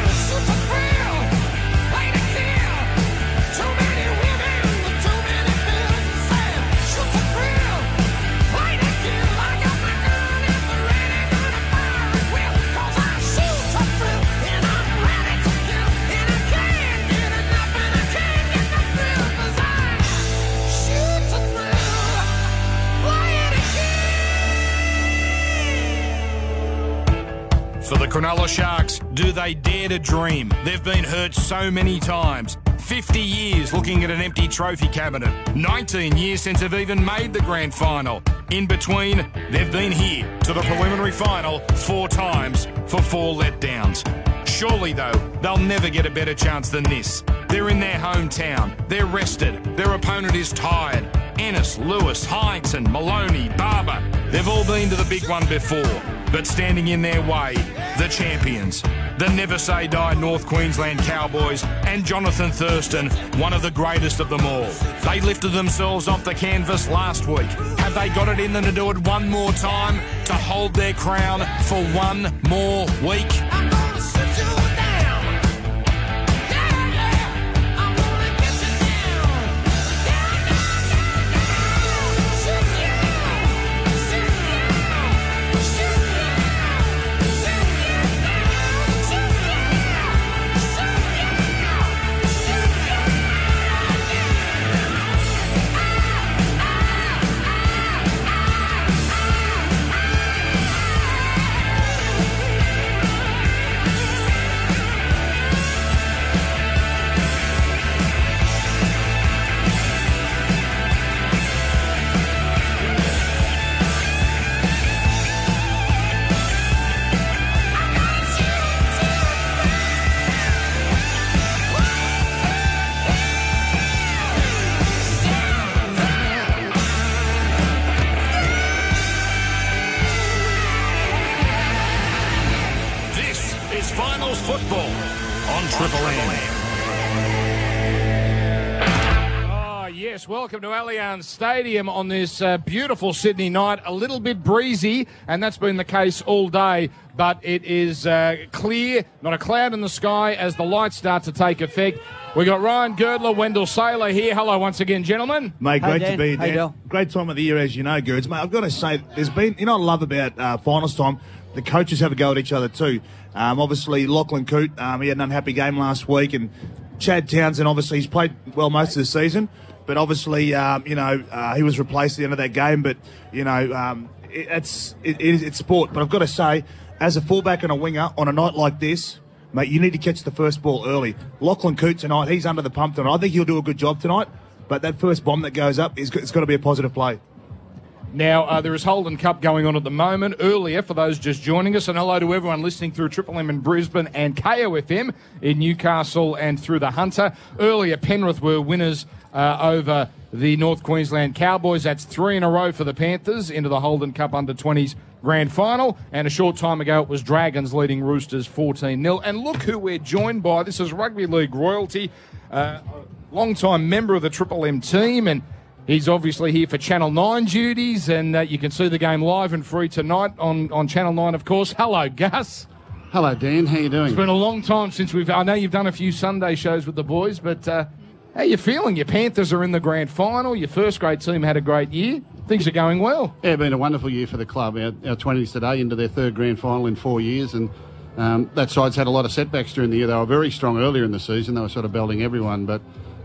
Cronulla Sharks, do they dare to dream? They've been hurt so many times. 50 years looking at an empty trophy cabinet. 19 years since they've even made the grand final. In between, they've been here to the preliminary final four times for four letdowns. Surely, though, they'll never get a better chance than this. They're in their hometown. They're rested. Their opponent is tired. Ennis, Lewis, Heighington, Maloney, Barba. They've all been to the big one before. But standing in their way, the champions, the never say die North Queensland Cowboys, and Jonathan Thurston, one of the greatest of them all. They lifted themselves off the canvas last week. Have they got it in them to do it one more time? To hold their crown for one more week? Welcome to Allianz Stadium on this uh, beautiful Sydney night. A little bit breezy, and that's been the case all day, but it is uh, clear, not a cloud in the sky as the lights start to take effect. We've got Ryan Girdler, Wendell Sailor here. Hello once again, gentlemen. Mate, great Dan. to be here, Hey, Great time of the year, as you know, Girds. Mate, I've got to say, there's been, you know, what I love about uh, finals time. The coaches have a go at each other too. Um, obviously, Lachlan Coote, um, he had an unhappy game last week, and Chad Townsend, obviously, he's played well most of the season, but obviously, um, you know, uh, he was replaced at the end of that game. But you know, um, it, it's it, it's sport. But I've got to say, as a fullback and a winger on a night like this. Mate, you need to catch the first ball early. Lachlan Coote tonight, he's under the pump tonight. I think he'll do a good job tonight. But that first bomb that goes up, it's got to be a positive play. Now, uh, there is Holden Cup going on at the moment. Earlier, for those just joining us, and hello to everyone listening through Triple M in Brisbane and KOFM in Newcastle and through the Hunter. Earlier, Penrith were winners uh, over the North Queensland Cowboys. That's three in a row for the Panthers into the Holden Cup under 20s grand final. And a short time ago, it was Dragons leading Roosters 14 0. And look who we're joined by. This is Rugby League royalty, uh, long time member of the Triple M team. And He's obviously here for Channel 9 duties, and uh, you can see the game live and free tonight on, on Channel 9, of course. Hello, Gus. Hello, Dan. How you doing? It's been a long time since we've. I know you've done a few Sunday shows with the boys, but uh, how you feeling? Your Panthers are in the grand final. Your first grade team had a great year. Things are going well. Yeah, been a wonderful year for the club. Our, our 20s today into their third grand final in four years, and um, that side's had a lot of setbacks during the year. They were very strong earlier in the season. They were sort of belting everyone, but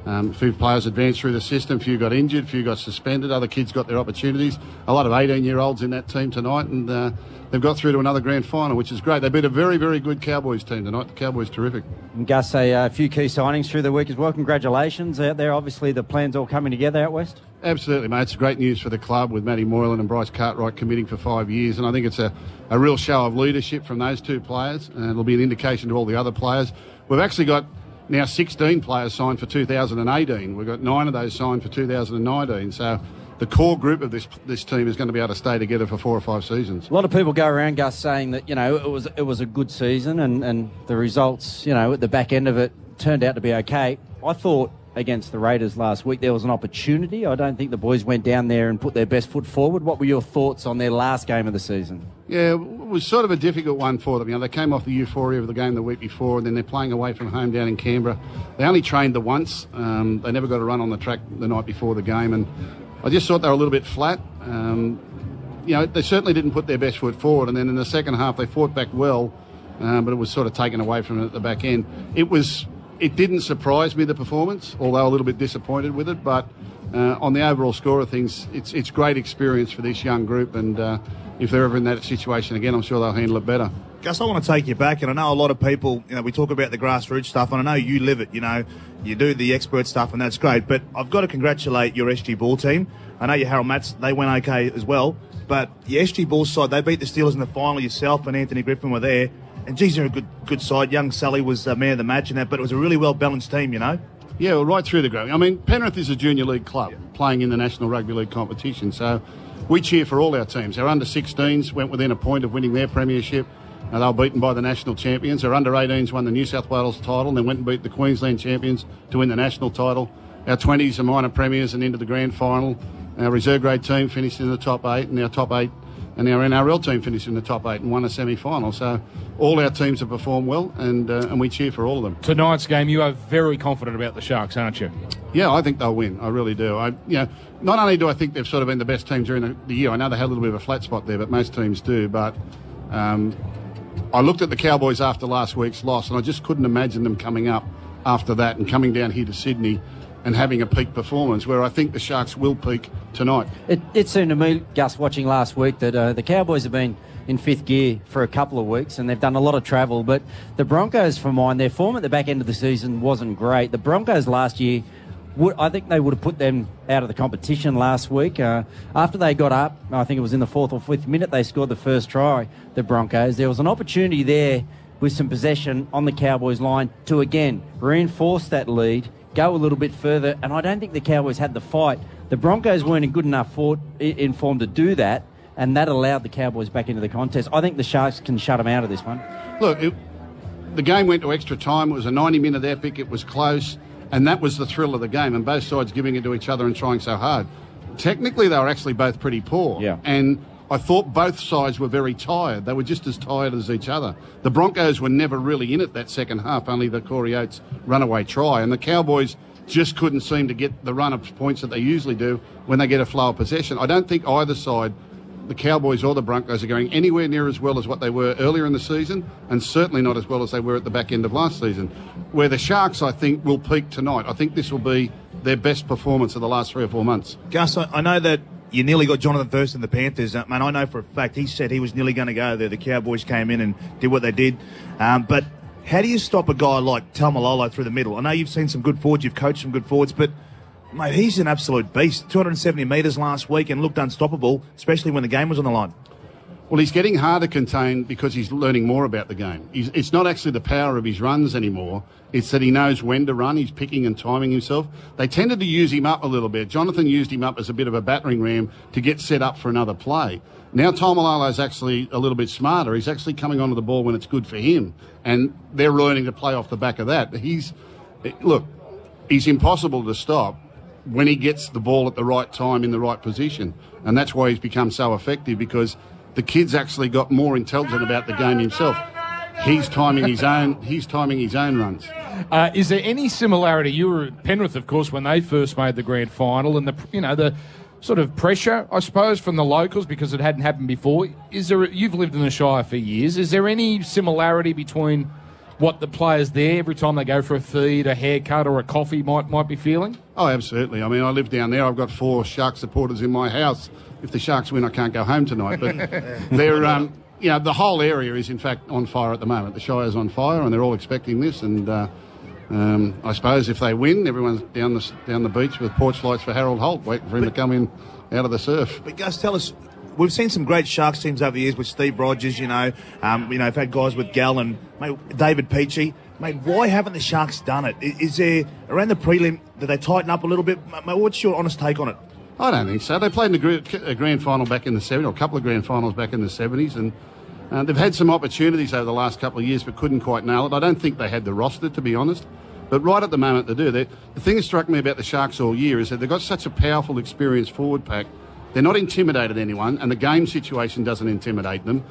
um, a few players advanced through the system. A few got injured. A few got suspended. Other kids got their opportunities. A lot of 18-year-olds in that team tonight, and uh, they've got through to another grand final, which is great. They beat a very, very good Cowboys team tonight. The Cowboys terrific. And Gus, a uh, few key signings through the week as well. Congratulations out there. Obviously, the plans all coming together out west. Absolutely, mate. It's great news for the club with Matty Moylan and Bryce Cartwright committing for five years, and I think it's a, a real show of leadership from those two players, and it'll be an indication to all the other players. We've actually got now 16 players signed for 2018. We've got nine of those signed for 2019. So the core group of this this team is going to be able to stay together for four or five seasons. A lot of people go around, Gus, saying that you know it was it was a good season, and, and the results, you know, at the back end of it turned out to be okay. I thought against the Raiders last week there was an opportunity. I don't think the boys went down there and put their best foot forward. What were your thoughts on their last game of the season? Yeah, it was sort of a difficult one for them. You know, they came off the euphoria of the game the week before, and then they're playing away from home down in Canberra. They only trained the once. Um, they never got a run on the track the night before the game, and I just thought they were a little bit flat. Um, you know, they certainly didn't put their best foot forward, and then in the second half they fought back well, um, but it was sort of taken away from at the back end. It was. It didn't surprise me the performance, although a little bit disappointed with it. But uh, on the overall score of things, it's it's great experience for this young group, and uh, if they're ever in that situation again, I'm sure they'll handle it better. Gus, I want to take you back, and I know a lot of people, you know, we talk about the grassroots stuff, and I know you live it, you know, you do the expert stuff, and that's great, but I've got to congratulate your SG Ball team. I know your Harold Matts, they went okay as well, but your SG Ball side, they beat the Steelers in the final, yourself and Anthony Griffin were there, and geez, they're a good good side. Young Sally was uh, man of the match and that, but it was a really well balanced team, you know. Yeah, well, right through the growing. I mean, Penrith is a junior league club playing in the National Rugby League competition, so we cheer for all our teams. Our under 16s went within a point of winning their premiership. Uh, they were beaten by the national champions. Our under 18s won the New South Wales title and then went and beat the Queensland champions to win the national title. Our 20s are minor premiers and into the grand final. Our reserve grade team finished in the top eight, and our top eight and our NRL team finished in the top eight and won a semi final. So all our teams have performed well, and, uh, and we cheer for all of them. Tonight's game, you are very confident about the Sharks, aren't you? Yeah, I think they'll win. I really do. I, you know, not only do I think they've sort of been the best team during the, the year, I know they had a little bit of a flat spot there, but most teams do. But um, I looked at the Cowboys after last week's loss, and I just couldn't imagine them coming up after that and coming down here to Sydney and having a peak performance. Where I think the Sharks will peak tonight. It, it seemed to me, Gus, watching last week, that uh, the Cowboys have been in fifth gear for a couple of weeks and they've done a lot of travel. But the Broncos, for mine, their form at the back end of the season wasn't great. The Broncos last year, would, I think they would have put them out of the competition last week. Uh, after they got up, I think it was in the fourth or fifth minute, they scored the first try, the Broncos. There was an opportunity there with some possession on the Cowboys line to again reinforce that lead, go a little bit further, and I don't think the Cowboys had the fight. The Broncos weren't in good enough for, in form to do that, and that allowed the Cowboys back into the contest. I think the Sharks can shut them out of this one. Look, it, the game went to extra time. It was a 90 minute epic. It was close. And that was the thrill of the game. And both sides giving it to each other and trying so hard. Technically, they were actually both pretty poor. Yeah. And I thought both sides were very tired. They were just as tired as each other. The Broncos were never really in it that second half, only the Corey Oates runaway try. And the Cowboys just couldn't seem to get the run of points that they usually do when they get a flow of possession. I don't think either side, the Cowboys or the Broncos, are going anywhere near as well as what they were earlier in the season, and certainly not as well as they were at the back end of last season. Where the Sharks, I think, will peak tonight. I think this will be their best performance of the last three or four months. Gus, I, I know that you nearly got Jonathan Thurston, the Panthers. Uh, man, I know for a fact he said he was nearly going to go there. The Cowboys came in and did what they did. Um, but how do you stop a guy like Taumalolo through the middle? I know you've seen some good forwards, you've coached some good forwards, but mate, he's an absolute beast. 270 metres last week and looked unstoppable, especially when the game was on the line. Well, he's getting harder contained because he's learning more about the game. He's, it's not actually the power of his runs anymore. It's that he knows when to run. He's picking and timing himself. They tended to use him up a little bit. Jonathan used him up as a bit of a battering ram to get set up for another play. Now is actually a little bit smarter. He's actually coming onto the ball when it's good for him, and they're learning to play off the back of that. He's look, he's impossible to stop when he gets the ball at the right time in the right position, and that's why he's become so effective because the kid's actually got more intelligent about the game himself. He's timing his own. He's timing his own runs. Uh, is there any similarity? You were at Penrith, of course, when they first made the grand final, and the you know the sort of pressure, I suppose, from the locals because it hadn't happened before. Is there? You've lived in the Shire for years. Is there any similarity between what the players there every time they go for a feed, a haircut, or a coffee might might be feeling? Oh, absolutely. I mean, I live down there. I've got four Shark supporters in my house. If the Sharks win, I can't go home tonight. But they're. Um, you know, the whole area is in fact on fire at the moment. The Shire's on fire, and they're all expecting this. And uh, um, I suppose if they win, everyone's down the down the beach with porch lights for Harold Holt, waiting for him but, to come in out of the surf. But Gus, tell us. We've seen some great Sharks teams over the years with Steve Rogers, you know. Um, you know, I've had guys with Gal and mate, David Peachey. Mate, why haven't the Sharks done it? Is there around the prelim? Did they tighten up a little bit? Mate, what's your honest take on it? I don't think so. They played in a grand final back in the 70s, or a couple of grand finals back in the 70s, and uh, they've had some opportunities over the last couple of years, but couldn't quite nail it. I don't think they had the roster, to be honest. But right at the moment, they do. They, the thing that struck me about the Sharks all year is that they've got such a powerful, experienced forward pack. They're not intimidated anyone, and the game situation doesn't intimidate them.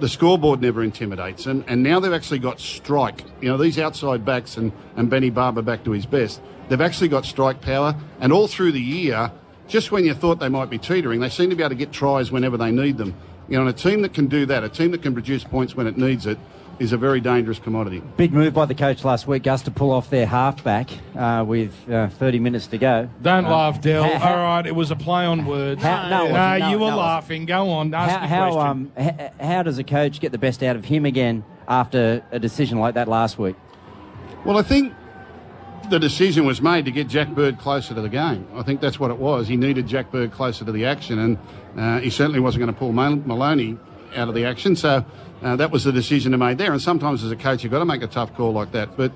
The scoreboard never intimidates them, and now they've actually got strike. You know, these outside backs and, and Benny Barba back to his best, they've actually got strike power, and all through the year, just when you thought they might be teetering, they seem to be able to get tries whenever they need them. You know, and a team that can do that, a team that can produce points when it needs it, is a very dangerous commodity. Big move by the coach last week, Gus, to pull off their halfback uh, with uh, 30 minutes to go. Don't uh, laugh, Dell. All right, it was a play on words. How, no, no, no, you were no, laughing. Go on, ask how, the how, question. um, h- how does a coach get the best out of him again after a decision like that last week? Well, I think the decision was made to get Jack Bird closer to the game. I think that's what it was. He needed Jack Bird closer to the action, and uh, he certainly wasn't going to pull Maloney out of the action. So uh, that was the decision to make there. And sometimes as a coach, you've got to make a tough call like that. But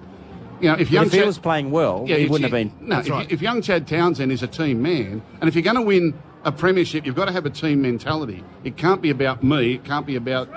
you know, if young if he Chad, was playing well, yeah, he wouldn't you- have been. No, if, you- if young Chad Townsend is a team man, and if you're going to win a premiership, you've got to have a team mentality. It can't be about me. It can't be about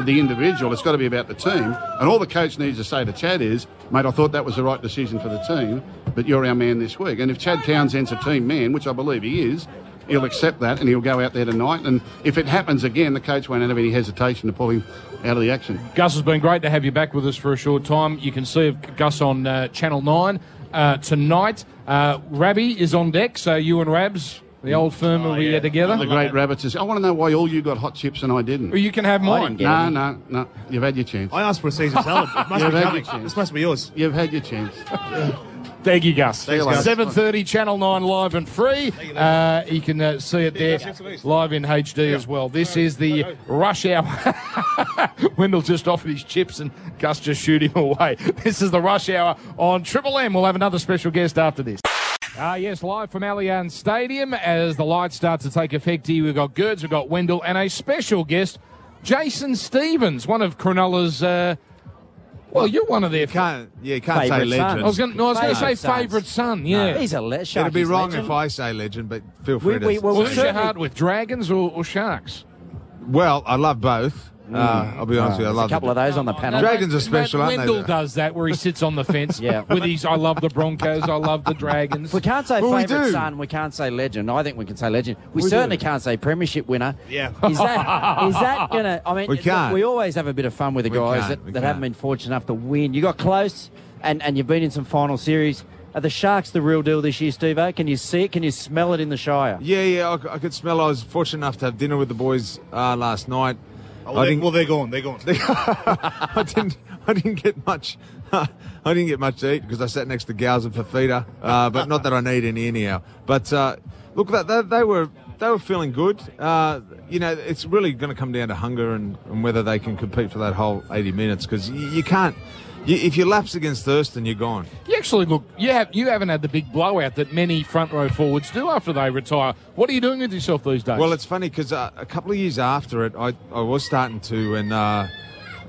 the individual. It's got to be about the team. And all the coach needs to say to Chad is, mate, I thought that was the right decision for the team, but you're our man this week. And if Chad Townsend's a team man, which I believe he is, he'll accept that and he'll go out there tonight. And if it happens again, the coach won't have any hesitation to pull him out of the action. Gus, has been great to have you back with us for a short time. You can see Gus on uh, Channel 9 uh, tonight. Uh, Rabby is on deck, so you and Rabs, the old firm, will be uh, together. The great rabbits is. I want to know why all you got hot chips and I didn't. Well, you can have mine. No, no, no. You've had your chance. I asked for a Caesar salad. It must You've be had coming. your chance. This must be yours. You've had your chance. Thank you, Gus. Thanks, Gus. 7.30, Channel 9 live and free. Uh, you can uh, see it there live in HD as well. This is the rush hour. Wendell just offered his chips and Gus just shoot him away. This is the rush hour on Triple M. We'll have another special guest after this. Ah, yes, live from Allianz Stadium as the lights start to take effect here. We've got Girds, we've got Wendell, and a special guest, Jason Stevens, one of Cronulla's. Uh, well, you're one of their. Can't, yeah, you can't say Favourite legend. son. I was going no, to say Favourite sons. favourite son. Yeah. He's a le- It'd be wrong legend. if I say legend, but feel free We- to. we- well, Well, who's your heart with, Dragons or, or Sharks? well, I love both. Uh, I'll be honest with you, I love a couple the- of those on the panel. Dragons are special, aren't they? Wendell does that where he sits on the fence Yeah. with his I love the Broncos, I love the Dragons. We can't say Well, we favourite do. son. We can't say legend. I think we can say legend. We, We certainly do. can't say premiership winner. Yeah. Is that is that gonna? I mean, We look, can't. we always have a bit of fun with the We guys can't, that, that haven't can't. been fortunate enough to win. You got close, and and you've been in some final series. Are the Sharks the real deal this year, Steve? Can you see it? Can you smell it in the Shire? Yeah, yeah, I, c- I could smell. I was fortunate enough to have dinner with the boys uh, last night. Oh, I they, well, they're gone. They're gone. I didn't. I didn't get much. I didn't get much to eat because I sat next to Gals and Fifita. Uh, but not that I need any anyhow. But uh, look, that they, they were they were feeling good. Uh, you know, it's really going to come down to hunger and, and whether they can compete for that whole 80 minutes because you, you can't. You, if you lapse against Thurston, you're gone. You actually look. You have you haven't had the big blowout that many front row forwards do after they retire. What are you doing with yourself these days? Well, it's funny because uh, a couple of years after it, I, I was starting to and uh,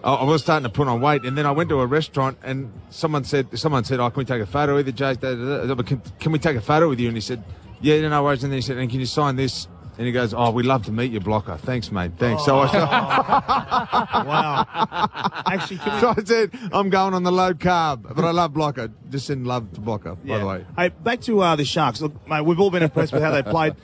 I was starting to put on weight, and then I went to a restaurant and someone said someone said, "Oh, can we take a photo with you, Jay? Da, da, da, but Can, can we take a photo with you?" And he said, "Yeah, no worries." And then he said, "And can you sign this?" And he goes, "Oh, we'd love to meet you, Blocker. Thanks, mate. Thanks." So I wow. Actually, can we, so I said, "I'm going on the low carb, but I love Blocker. Just in love to Blocker, by the way." Hey, back to uh, the Sharks. Look, mate, we've all been impressed with how they played.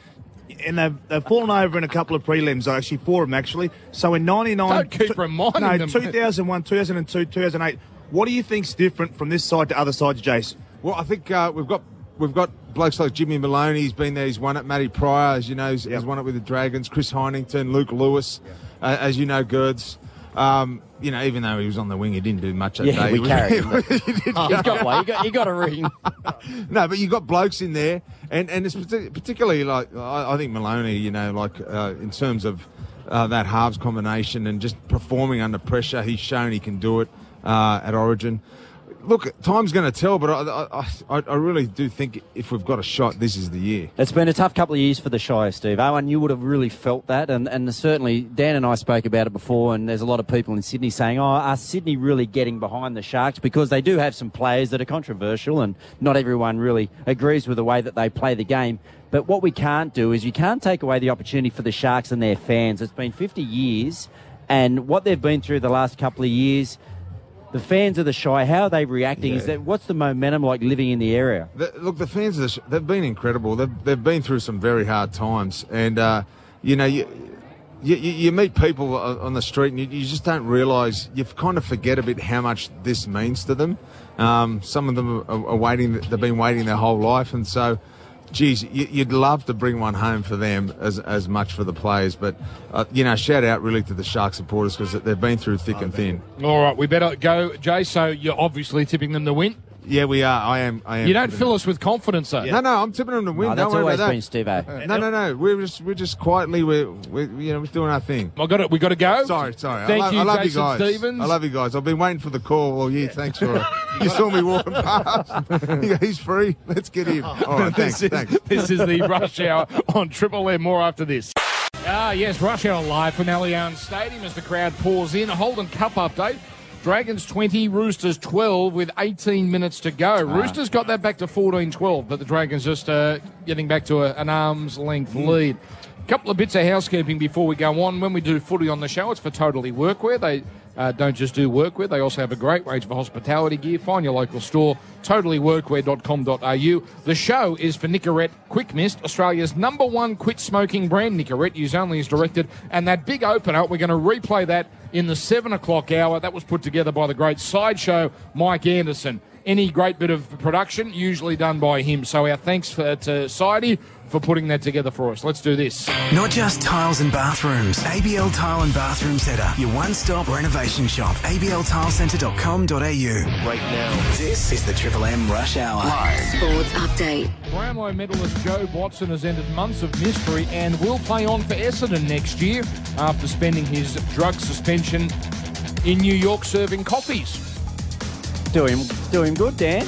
And they've, they've fallen over in a couple of prelims, actually four of them actually. So in 99... Don't keep reminding no, them. 2001, 2002, 2008. What do you think's different from this side to other sides, Jace? Well, I think uh, we've got we've got blokes like Jimmy Maloney. He's been there. He's won it. Matty Prior, as you know, has, has won it with the Dragons. Chris Heighington, Luke Lewis, uh, as you know, Girds. Um, you know, even though he was on the wing, he didn't do much that Yeah, day. we He carried him. he did- He's got one. He got, he got a ring. no, but you got blokes in there, and and it's particularly like I, I think Maloney. You know, like uh, in terms of uh, that halves combination and just performing under pressure, he's shown he can do it uh, at Origin. Look, time's going to tell, but I, I, I, really do think if we've got a shot, this is the year. It's been a tough couple of years for the Shire, Steve. Owen, you would have really felt that, and, and certainly Dan and I spoke about it before, and there's a lot of people in Sydney saying, oh, are Sydney really getting behind the Sharks? Because they do have some players that are controversial, and not everyone really agrees with the way that they play the game. But what we can't do is you can't take away the opportunity for the Sharks and their fans. It's been 50 years, and what they've been through the last couple of years, the fans of the Shire, how are they reacting? Is that what's the momentum like living in the area? The, look, the fans, of the sh- they've been incredible. They've, they've been through some very hard times. And, uh, you know, you, you, you you meet people on the street and you, you just don't realise, you kind of forget a bit how much this means to them. Um, some of them are, are waiting, they've been waiting their whole life. And so, geez, you, you'd love to bring one home for them as, as much for the players. But, uh, you know, shout out really to the Shark supporters because they've been through thick and thin. All right, we better go, Jay. So you're obviously tipping them to win. Yeah, we are. I am. I am. You don't fill us with confidence, though. No, no, I'm tipping them to win. No, Don't that's worry always about that. been Steve A. No, no, no. We're just we're just quietly we're, we're you know we're doing our thing. I got it. We got to go. Sorry, sorry. Thank I, love, you, I love Jason you guys. Stevens. I love you guys. I've been waiting for the call all year. Thanks for it. you saw me walking past. Go, He's free. Let's get him. All right, thanks, this, is, thanks. this is the rush hour on Triple M. More after this. Ah, yes, rush hour live from Allianz Stadium as the crowd pours in. A Holden Cup update. Dragons 20, Roosters 12 with 18 minutes to go. Roosters got that back to 14 12, but the Dragons just uh, getting back to a, an arm's length lead. Couple of bits of housekeeping before we go on. When we do footy on the show, it's for Totally Workwear. They uh, don't just do workwear, they also have a great range of hospitality gear. Find your local store, totallyworkwear.com.au. The show is for Nicorette Quick Mist, Australia's number one quit smoking brand. Nicorette, use only as directed. And that big opener, we're going to replay that in the 7 o'clock hour. That was put together by the great sideshow Mike Anderson. Any great bit of production, usually done by him. So our thanks for, to Sidey for putting that together for us. Let's do this. Not just tiles and bathrooms. ABL Tile and Bathroom Centre, your one-stop renovation shop. abltilecentre.com.au. Right now, this is the Triple M Rush Hour. Live Sports update. Brownlow medalist Jobe Watson has ended months of mystery and will play on for Essendon next year after spending his drug suspension in New York serving coffees. Do him, do him good, Dan.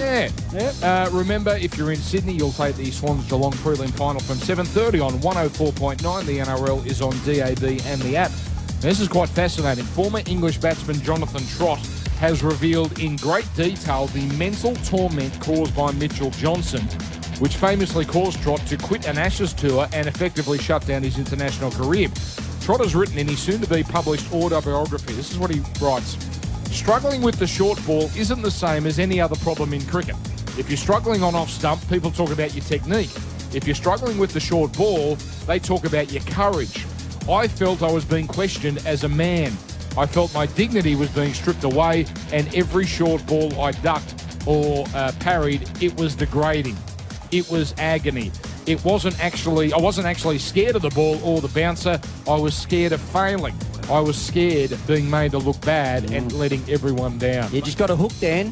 Yeah. Uh, remember, if you're in Sydney, you'll take the Swans Geelong prelim final from 7:30 on 104.9. The NRL is on DAB and the app. This is quite fascinating. Former English batsman Jonathan Trott has revealed in great detail the mental torment caused by Mitchell Johnson, which famously caused Trott to quit an Ashes tour and effectively shut down his international career. Trotter's written in his soon-to-be published autobiography. This is what he writes. Struggling with the short ball isn't the same as any other problem in cricket. If you're struggling on off stump, people talk about your technique. If you're struggling with the short ball, they talk about your courage. I felt I was being questioned as a man. I felt my dignity was being stripped away, and every short ball I ducked or uh, parried, it was degrading. It was agony. It wasn't actually, I wasn't actually scared of the ball or the bouncer. I was scared of failing. I was scared of being made to look bad and letting everyone down. You just got a hook, Dan.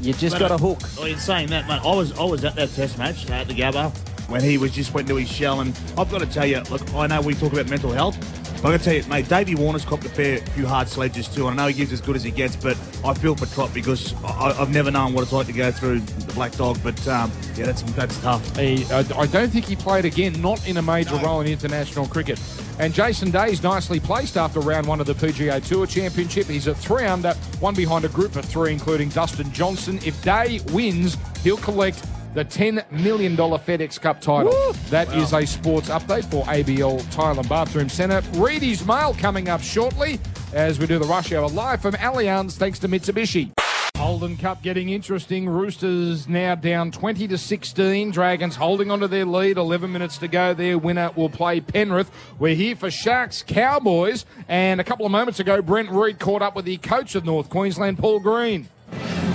You just got a hook. Oh, in saying that, mate, I was I was at that test match at the Gabba when he was just went to his shell, and I've got to tell you, look, I know we talk about mental health. but I got to tell you, mate, Davey Warner's copped a fair few hard sledges too. and I know he gives as good as he gets, but I feel for Trott because I, I've never known what it's like to go through the black dog. But um, yeah, that's that's tough. He, I, I don't think he played again, not in a major role in international cricket. And Jason Day's nicely placed after round one of the PGA Tour Championship. He's at three under, one behind a group of three, including Dustin Johnson. If Day wins, he'll collect the $10 million FedEx Cup title. That is a sports update for ABL Tile and Bathroom Centre. Reedy's Mail coming up shortly as we do the rush hour live from Allianz thanks to Mitsubishi. Holden Cup getting interesting. Roosters now down 20 to 16. Dragons holding onto their lead. 11 minutes to go. Their winner will play Penrith. We're here for Sharks Cowboys. And a couple of moments ago, Brent Read caught up with the coach of North Queensland, Paul Green.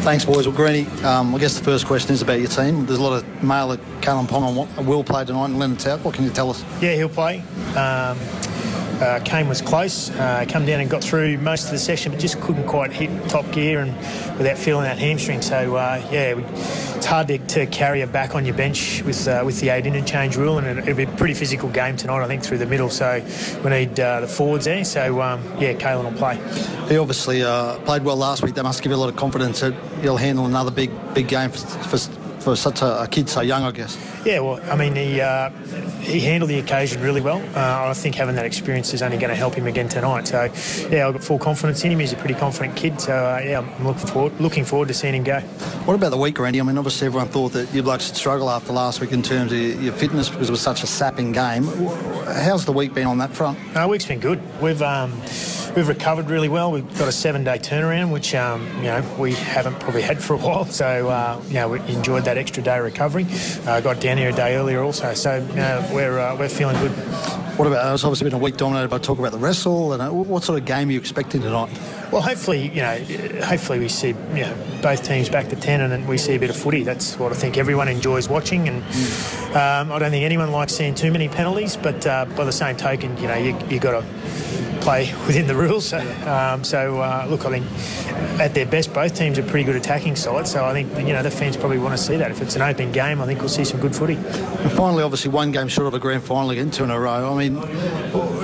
Thanks, boys. Well, Greeny, um, I guess the first question is about your team. There's a lot of mail that Kalyn Ponga will play tonight and Linnett out. What can you tell us? Yeah, he'll play. Um, uh, Kane was close, uh, come down and got through most of the session, but just couldn't quite hit top gear and without feeling that hamstring. So uh, yeah, it's hard to, to carry a back on your bench with uh, with the eight interchange rule, and it, it'll be a pretty physical game tonight, I think, through the middle. So we need uh, the forwards there. So um, yeah, Kalyn will play. He obviously uh, played well last week. That must give you a lot of confidence that he'll handle another big big game for, for, for such a, a kid so young, I guess. Yeah, well, I mean, he uh, he handled the occasion really well. Uh, I think having that experience is only going to help him again tonight. So, yeah, I've got full confidence in him. He's a pretty confident kid. So, uh, yeah, I'm looking forward looking forward to seeing him go. What about the week, Randy? I mean, obviously everyone thought that you blokes would struggle after last week in terms of your fitness because it was such a sapping game. How's the week been on that front? Our week's been good. We've um, we've recovered really well. We've got a seven-day turnaround, which um, you know we haven't probably had for a while. So uh, you know we enjoyed that extra day of recovery. Uh, got down here a day earlier also. So you know, we're uh, we're feeling good. What about? It's obviously been a week dominated by talk about the wrestle. And uh, what sort of game are you expecting tonight? Well, hopefully, you know, hopefully we see you know both teams back to ten, and then we see a bit of footy. That's what I think everyone enjoys watching, and um, I don't think anyone likes seeing too many penalties. But uh, by the same token, you know, you you got to play within the rules. Um, so uh, look, I think at their best, both teams are pretty good attacking sides. So I think you know the fans probably want to see that. If it's an open game, I think we'll see some good footy. And finally, obviously, one game short of a grand final again, two in a row. I mean,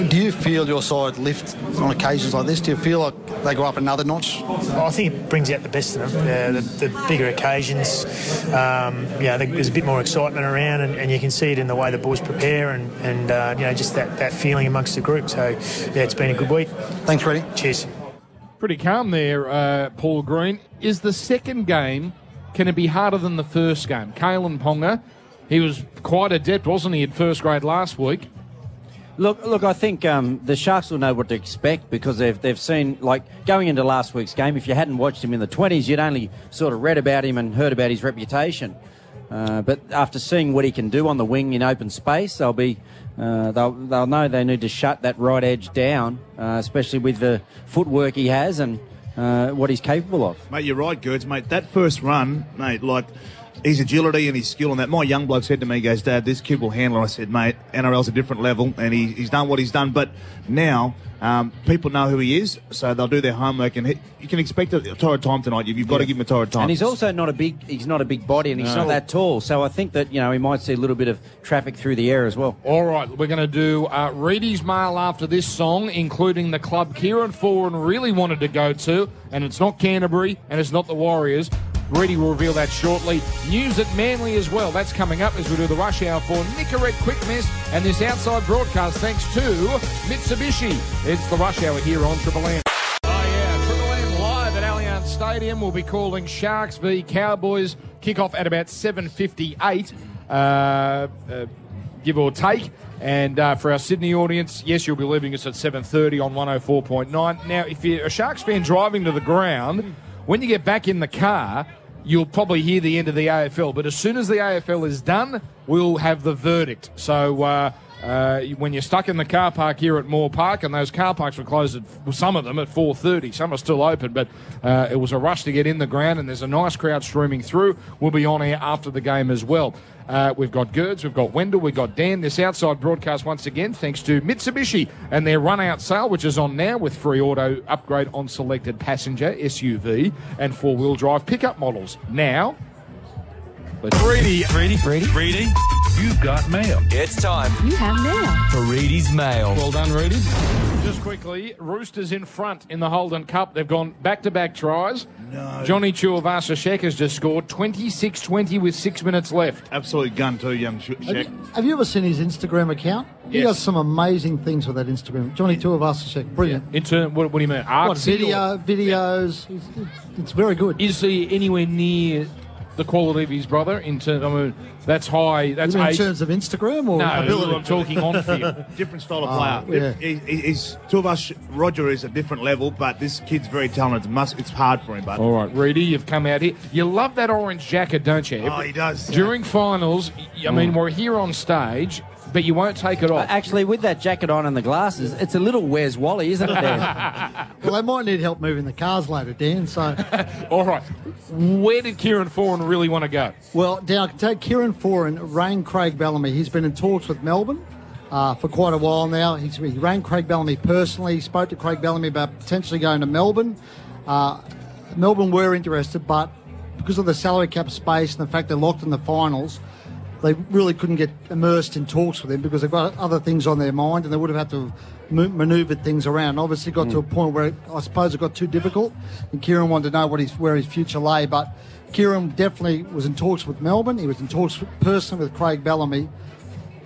do you feel your side lift on occasions like this? Do you feel like they go up another notch? I think it brings out the best in them. Uh, the, the bigger occasions, um, yeah, there's a bit more excitement around, and, and, you can see it in the way the boys prepare, and, and uh, you know just that, that feeling amongst the group. So yeah, it's been a good week. Thanks, Freddie. Cheers. Pretty calm there, uh, Paul Green. Is the second game can it be harder than the first game? Kalyn Ponga, he was quite adept, wasn't he, at first grade last week? Look, look. I think um, the Sharks will know what to expect because they've they've seen like going into last week's game. If you hadn't watched him in the twenties, you'd only sort of read about him and heard about his reputation. Uh, but after seeing what he can do on the wing in open space, they'll be uh, they'll they'll know they need to shut that right edge down, uh, especially with the footwork he has and uh, what he's capable of. Mate, you're right, Girds, mate. That first run, mate, like his agility and his skill on that. My young bloke said to me, he goes, Dad, this kid will handle it. I said, mate, NRL's a different level, and he, he's done what he's done. But now um, people know who he is, so they'll do their homework, and he, you can expect a torrid time tonight. You've got to give him a torrid time. And he's also not a big he's not a big body, and he's No. not that tall. So I think that you know he might see a little bit of traffic through the air as well. All right, we're going to do uh, Reedy's Mail after this song, including the club Kieran Foran really wanted to go to, and it's not Canterbury, and it's not the Warriors. Reedy will reveal that shortly. News at Manly as well. That's coming up as we do the rush hour for Nicorette Quick Mist and this outside broadcast thanks to Mitsubishi. It's the rush hour here on Triple M. Oh Stadium. We'll be calling Sharks v Cowboys. Kick off at about 7.58. Uh, uh, give or take. And uh, for our Sydney audience, yes, you'll be leaving us at 7.30 on 104.9. Now, if you're a Sharks fan driving to the ground, when you get back in the car, you'll probably hear the end of the AFL. But as soon as the AFL is done, we'll have the verdict. So uh, uh, when you're stuck in the car park here at Moore Park, and those car parks were closed, at, some of them at 4.30, some are still open, but uh, it was a rush to get in the ground, and there's a nice crowd streaming through. We'll be on air after the game as well. Uh, we've got Girds, we've got Wendell, we've got Dan. This outside broadcast once again, thanks to Mitsubishi and their run out sale, which is on now with free auto upgrade on selected passenger, SUV, and four wheel drive pickup models. Now, let's Reedy, Reedy, Reedy, Reedy, you've got mail. It's time You have mail. for Reedy's mail. Well done, Reedy. Just quickly, Roosters in front in the Holden Cup. They've gone back to back tries. No. Johnny Tuivasa has just scored 26 20 with six minutes left. Absolute gun too, young Sh- Have Shek. you, have you ever seen his Instagram account? He Yes. does some amazing things with that Instagram. Johnny Tuivasa-Sheck, brilliant. In turn, uh, what, what do you mean? What, Artsy video, videos. It's, it's very good. Is he anywhere near the quality of his brother? In terms, I mean, that's high. That's in terms of Instagram or No, ability? I'm talking on field. Different style of ah, player. yeah. He, he, he's two of us. Roger is a different level, but this kid's very talented. Must it's hard for him, but All right, Reedy, you've come out here. You love that orange jacket, don't you? Oh, he does, yeah. During finals, I mm. mean, we're here on stage, but you won't take it off. Actually, with that jacket on and the glasses, it's a little Where's Wally, isn't it, Dan? well, they might need help moving the cars later, Dan. So, All right, where did Kieran Foran really want to go? well, Dan, I can take Kieran Foran, Rain Craig Bellamy. He's been in talks with Melbourne. Uh, for quite a while now. He's, he rang Craig Bellamy personally. He spoke to Craig Bellamy about potentially going to Melbourne. Uh, Melbourne were interested, but because of the salary cap space and the fact they're locked in the finals, they really couldn't get immersed in talks with him because they've got other things on their mind and they would have had to have mo- manoeuvred things around. Obviously, got to a hmm. point where I suppose it got too difficult, and Kieran wanted to know what his where his future lay. But Kieran definitely was in talks with Melbourne. He was in talks with, personally with Craig Bellamy,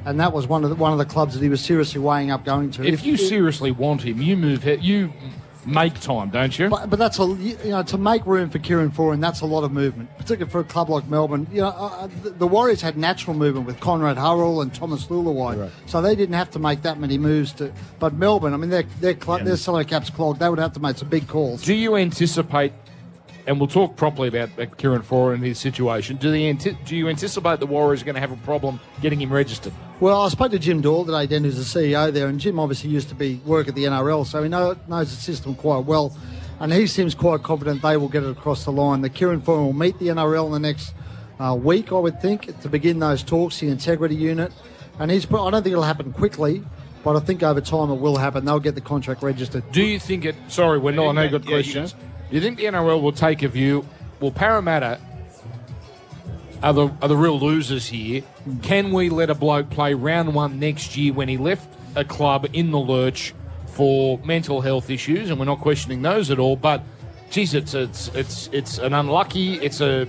and that was one of the, one of the clubs that he was seriously weighing up going to. If you seriously want him, you move. You make time, don't you? But, but that's a you know to make room for Kieran Foran, that's a lot of movement, particularly for a club like Melbourne. You know, uh, uh, the, the Warriors had natural movement with Konrad Hurrell and Thomas Leuluai, so they didn't have to make that many moves. To but Melbourne, I mean, their their club, their salary caps clogged. They would have to make some big calls. Do you anticipate? And we'll talk properly about Kieran Foran and his situation. Do the do you anticipate the Warriors are going to have a problem getting him registered? Well, I spoke to Jim Doyle today, Dan, who's the CEO there, and Jim obviously used to be work at the NRL, so he know, knows the system quite well, and he seems quite confident they will get it across the line. The Kieran Foran will meet the NRL in the next uh, week, I would think, to begin those talks, the integrity unit, and he's. I don't think it'll happen quickly, but I think over time it will happen. They'll get the contract registered. Do you think it? Sorry, Wendell, I know you got Yeah, you questions. Do you think the NRL will take a view? Well, Parramatta are the are the real losers here. Can we let a bloke play round one next year when he left a club in the lurch for mental health issues? And we're not questioning those at all. But geez, it's it's it's it's an unlucky, it's a,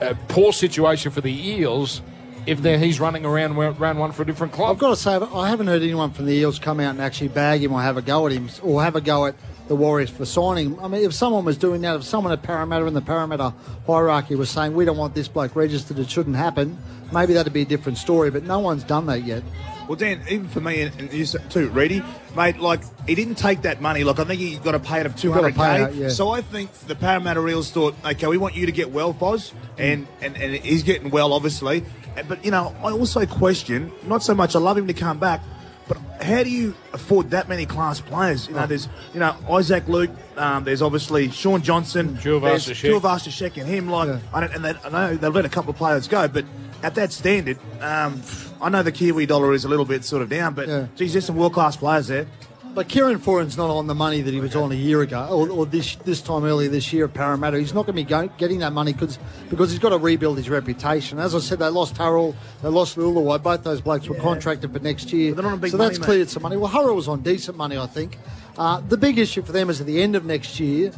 a poor situation for the Eels if he's running around round one for a different club. I've got to say, I haven't heard anyone from the Eels come out and actually bag him or have a go at him or have a go at the Warriors for signing. I mean, if someone was doing that, if someone at Parramatta in the Parramatta hierarchy was saying, we don't want this bloke registered, it shouldn't happen, maybe that'd be a different story, but no one's done that yet. Well, Dan, even for me and, you too, Reedy, mate, like he didn't take that money. Like I think he got to pay it of two hundred pay k. yeah. So I think the Parramatta Eels thought, okay, we want you to get well, Foz, and and, and he's getting well, obviously. But you know, I also question not so much. I love him to come back, but how do you afford that many class players? You know, there's you know Isaac Luke. Um, there's obviously Shaun Johnson. there's Tuivasa-Sheck. Tuivasa-Sheck and him. Like I, don't, and they, I know they've let a couple of players go, but at that standard, um, I know the Kiwi dollar is a little bit sort of down, but geez, there's some world class players there. But Kieran Foran's not on the money that he was on a year ago, or, or this this time earlier this year at Parramatta. He's not going to be go, getting that money cause, because he's got to rebuild his reputation. As I said, they lost Hurrell, they lost Leuluai. Both those blokes were contracted for next year. they're not on big so money, that's mate. cleared some money. Well, Hurrell was on decent money, I think. Uh, the big issue for them is at the end of next year,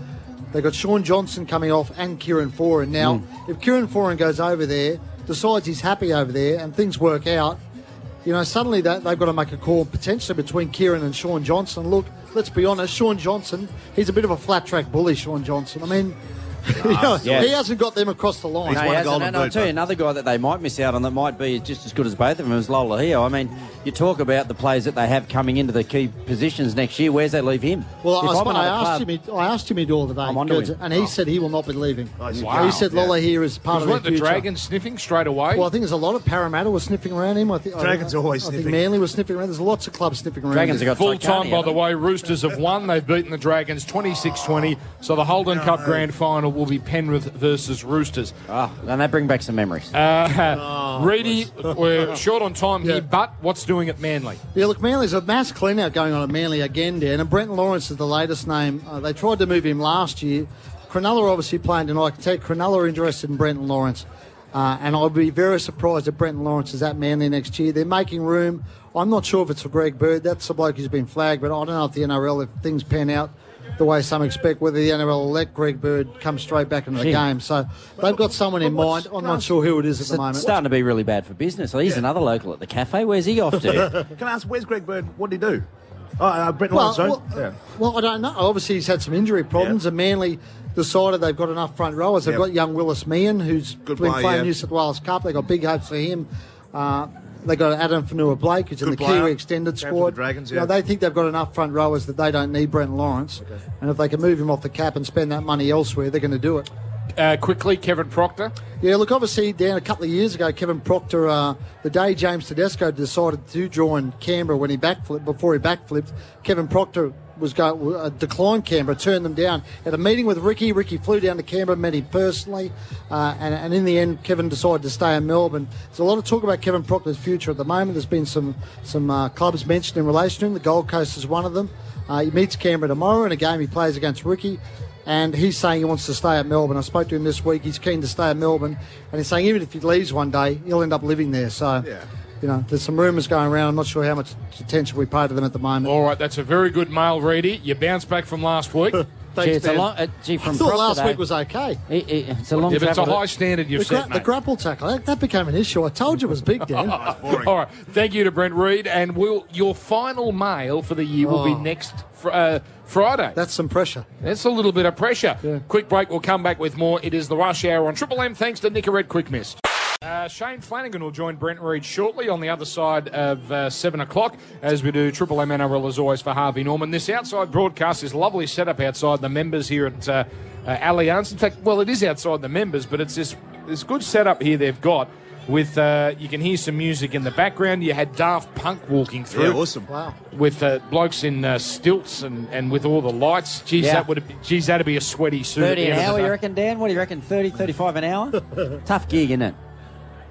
they've got Shaun Johnson coming off and Kieran Foran. Now, Hmm. if Kieran Foran goes over there, decides he's happy over there, and things work out, you know, suddenly that they've got to make a call potentially between Kieran and Shaun Johnson. Look, let's be honest, Shaun Johnson, he's a bit of a flat track bully, Shaun Johnson. I mean, Um, yeah. He hasn't got them across the line. No, he hasn't. And I'll tell you another guy that they might miss out on that might be just as good as both of them is Lolohea. I mean, you talk about the players that they have coming into the key positions next year. Where's they leave him? Well, If I, I'm I asked club- him. I asked him he all today, I'm onto him. and he Oh. said he will not be leaving. Oh, wow. He said Lola here is part Was of their weren't the. Dragons sniffing straight away? Well, I think there's a lot of Parramatta was sniffing around him. I think Dragons I, are always I sniffing. think Manly was sniffing around. There's lots of clubs sniffing around. him. Full time, by the way, Roosters have won. They've beaten the Dragons 26 20. So the Holden Cup grand final will be Penrith versus Roosters. Ah, and they bring back some memories. Uh, Reedy, we're short on time here, but what's doing at Manly? Yeah, look, Manly's a mass clean out going on at Manly again, Dan. And Brenton Lawrence is the latest name. Uh, they tried to move him last year. Cronulla obviously playing tonight. I can tell you, Cronulla are interested in Brenton Lawrence. Uh, and I'd be very surprised if Brenton Lawrence is at Manly next year. They're making room. I'm not sure if it's for Greg Bird. That's the bloke who's been flagged, but I don't know if the NRL, if things pan out the way some expect, whether the NRL will let Greg Bird come straight back into the Gee. game. So they've got someone in mind. I'm not sure who it is at the moment. It's starting to be really bad for business. He's another local at the cafe. Where's he off to? Can I ask, where's Greg Bird? What did he do? Oh, uh, Brent Well, Lawrence, sorry. well, yeah. Well, I don't know. Obviously, he's had some injury problems, and Manly decided they've got enough front rowers. They've Yep. got young Willis Meehan, who's Good been player, playing yeah. New South Wales Cup. They've got big hopes for him. Uh, they got Addin Fonua-Blake, who's in the player. Kiwi extended Came squad. the Dragons, You know, yeah. they think they've got enough front rowers that they don't need Brent Lawrence. And if they can move him off the cap and spend that money elsewhere, they're going to do it. Uh, quickly, Kevin Proctor. Yeah, look, obviously, Dan, a couple of years ago, Kevin Proctor, uh, the day James Tedesco decided to join Canberra when he backflipped, before he backflipped, Kevin Proctor was going uh, declined Canberra, turned them down. At a meeting with Ricky, Ricky flew down to Canberra, met him personally, uh, and, and in the end, Kevin decided to stay in Melbourne. There's a lot of talk about Kevin Proctor's future at the moment. There's been some some uh, clubs mentioned in relation to him. The Gold Coast is one of them. Uh, he meets Canberra tomorrow in a game he plays against Ricky. And he's saying he wants to stay at Melbourne. I spoke to him this week. He's keen to stay at Melbourne. And he's saying even if he leaves one day, he'll end up living there. So, you know, there's some rumours going around. I'm not sure how much attention we pay to them at the moment. All right, that's a very good mail, Reedy. You bounced back from last week. Thanks, Gee, it's a long- uh, gee, from I thought last though. week was okay. it's a long Yeah, but it's a travel to- high standard you've the, gra- set, the grapple tackle, that, that became an issue. I told you it was big, Dan. All right. Thank you to Brent Read. And will your final mail for the year will be Oh. next fr- uh, Friday. That's some pressure. That's a little bit of pressure. Quick break. We'll come back with more. It is the rush hour on Triple M. Thanks to Nicorette Quick Mist. Uh, Shane Flanagan will join Brent Read shortly on the other side of uh, 7 o'clock as we do Triple M NRL as always for Harvey Norman. This outside broadcast is lovely setup outside the members here at uh, uh, Allianz. In fact, well, it is outside the members, but it's this, this good setup here they've got with, uh, you can hear some music in the background. You had Daft Punk walking through. Yeah, awesome. Wow. With uh, blokes in uh, stilts and, and with all the lights. Geez, Yeah. that would geez, that'd be a sweaty suit. at 30 an hour, you reckon, Dan? What do you reckon? 30, 35 an hour? Tough gig, isn't it?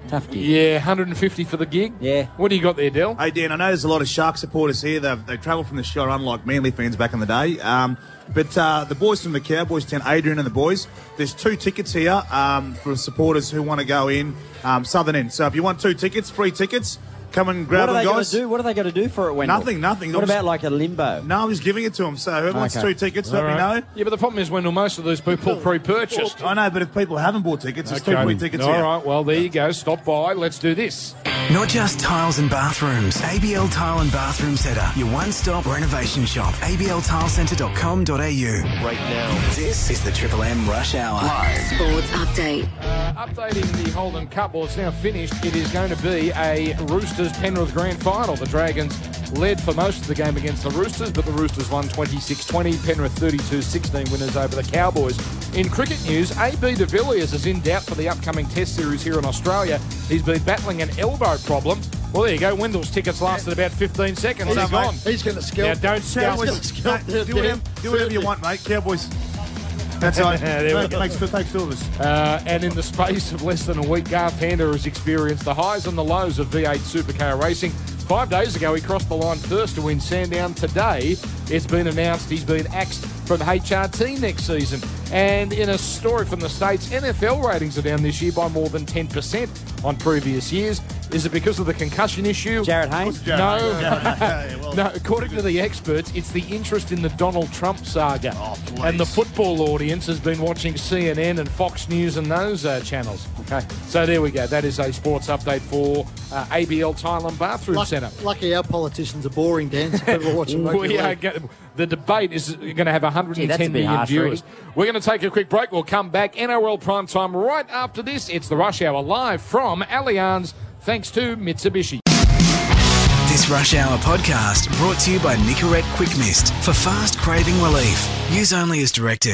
Tough gig. Yeah, 150 for the gig. Yeah. What do you got there, Dell? Hey, Dan, I know there's a lot of Shark supporters here. They've, they travelled from the show, unlike Manly fans back in the day. Um, but uh, the boys from the Cowboys Town, Adrian and the boys, there's two tickets here um, for supporters who want to go in um, Southern End. So if you want two tickets, free tickets, come and grab what are them, they going guys. to do? What are they going to do for it, Wendell? Nothing, nothing. What I'm just- about like a limbo? No, I'm just giving it to them. So whoever wants Okay. two tickets, All let me know. Yeah, but the problem is, Wendell, most of these people pre-purchased. I know, but if people haven't bought tickets, there's two Okay. free tickets All here. right, well, there you go. Stop by. Let's do this. Not just tiles and bathrooms. ABL Tile and Bathroom Centre, your one-stop renovation shop. abltilecentre.com.au. Right now, this is the Triple M Rush Hour. Live. Sports update. Uh, updating the Holden Cup. Well, it's now finished. It is going to be a Roosters Penrith Grand Final. The Dragons led for most of the game against the Roosters, but the Roosters won 26-20. Penrith 32-16 winners over the Cowboys. In cricket news, AB de Villiers is in doubt for the upcoming Test series here in Australia. He's been battling an elbow problem. Well, there you go. Wendell's tickets lasted about 15 seconds. He's gone. He's going to scalp. Now, don't scalp. Mate, do, whatever, do whatever you want, mate. Cowboys. That's right. There. Thanks, thanks, Phillips. Uh, and in the space of less than a week, Garth Tander has experienced the highs and the lows of V8 Supercar racing. Five days ago, he crossed the line first to win Sandown. Today, it's been announced he's been axed from HRT next season. And in a story from the States, NFL ratings are down this year by more than 10% on previous years. Is it because of the concussion issue? Jarryd Haynes? No. Yeah, no, according to the experts, it's the interest in the Donald Trump saga. Oh, and the football audience has been watching CNN and Fox News and those uh, channels. Okay. So there we go. That is a sports update for uh, ABL Tile and Bathroom Luck- Centre. Lucky our politicians are boring, Dan. So people are watching We are go- the debate is going to have 110 Gee, that's a bit million harsh, viewers. really. We're going to take a quick break. We'll come back. NRL prime time right after this. It's the Rush Hour live from Allianz, thanks to Mitsubishi. This Rush Hour podcast brought to you by Nicorette Quick Mist for fast craving relief. Use only as directed.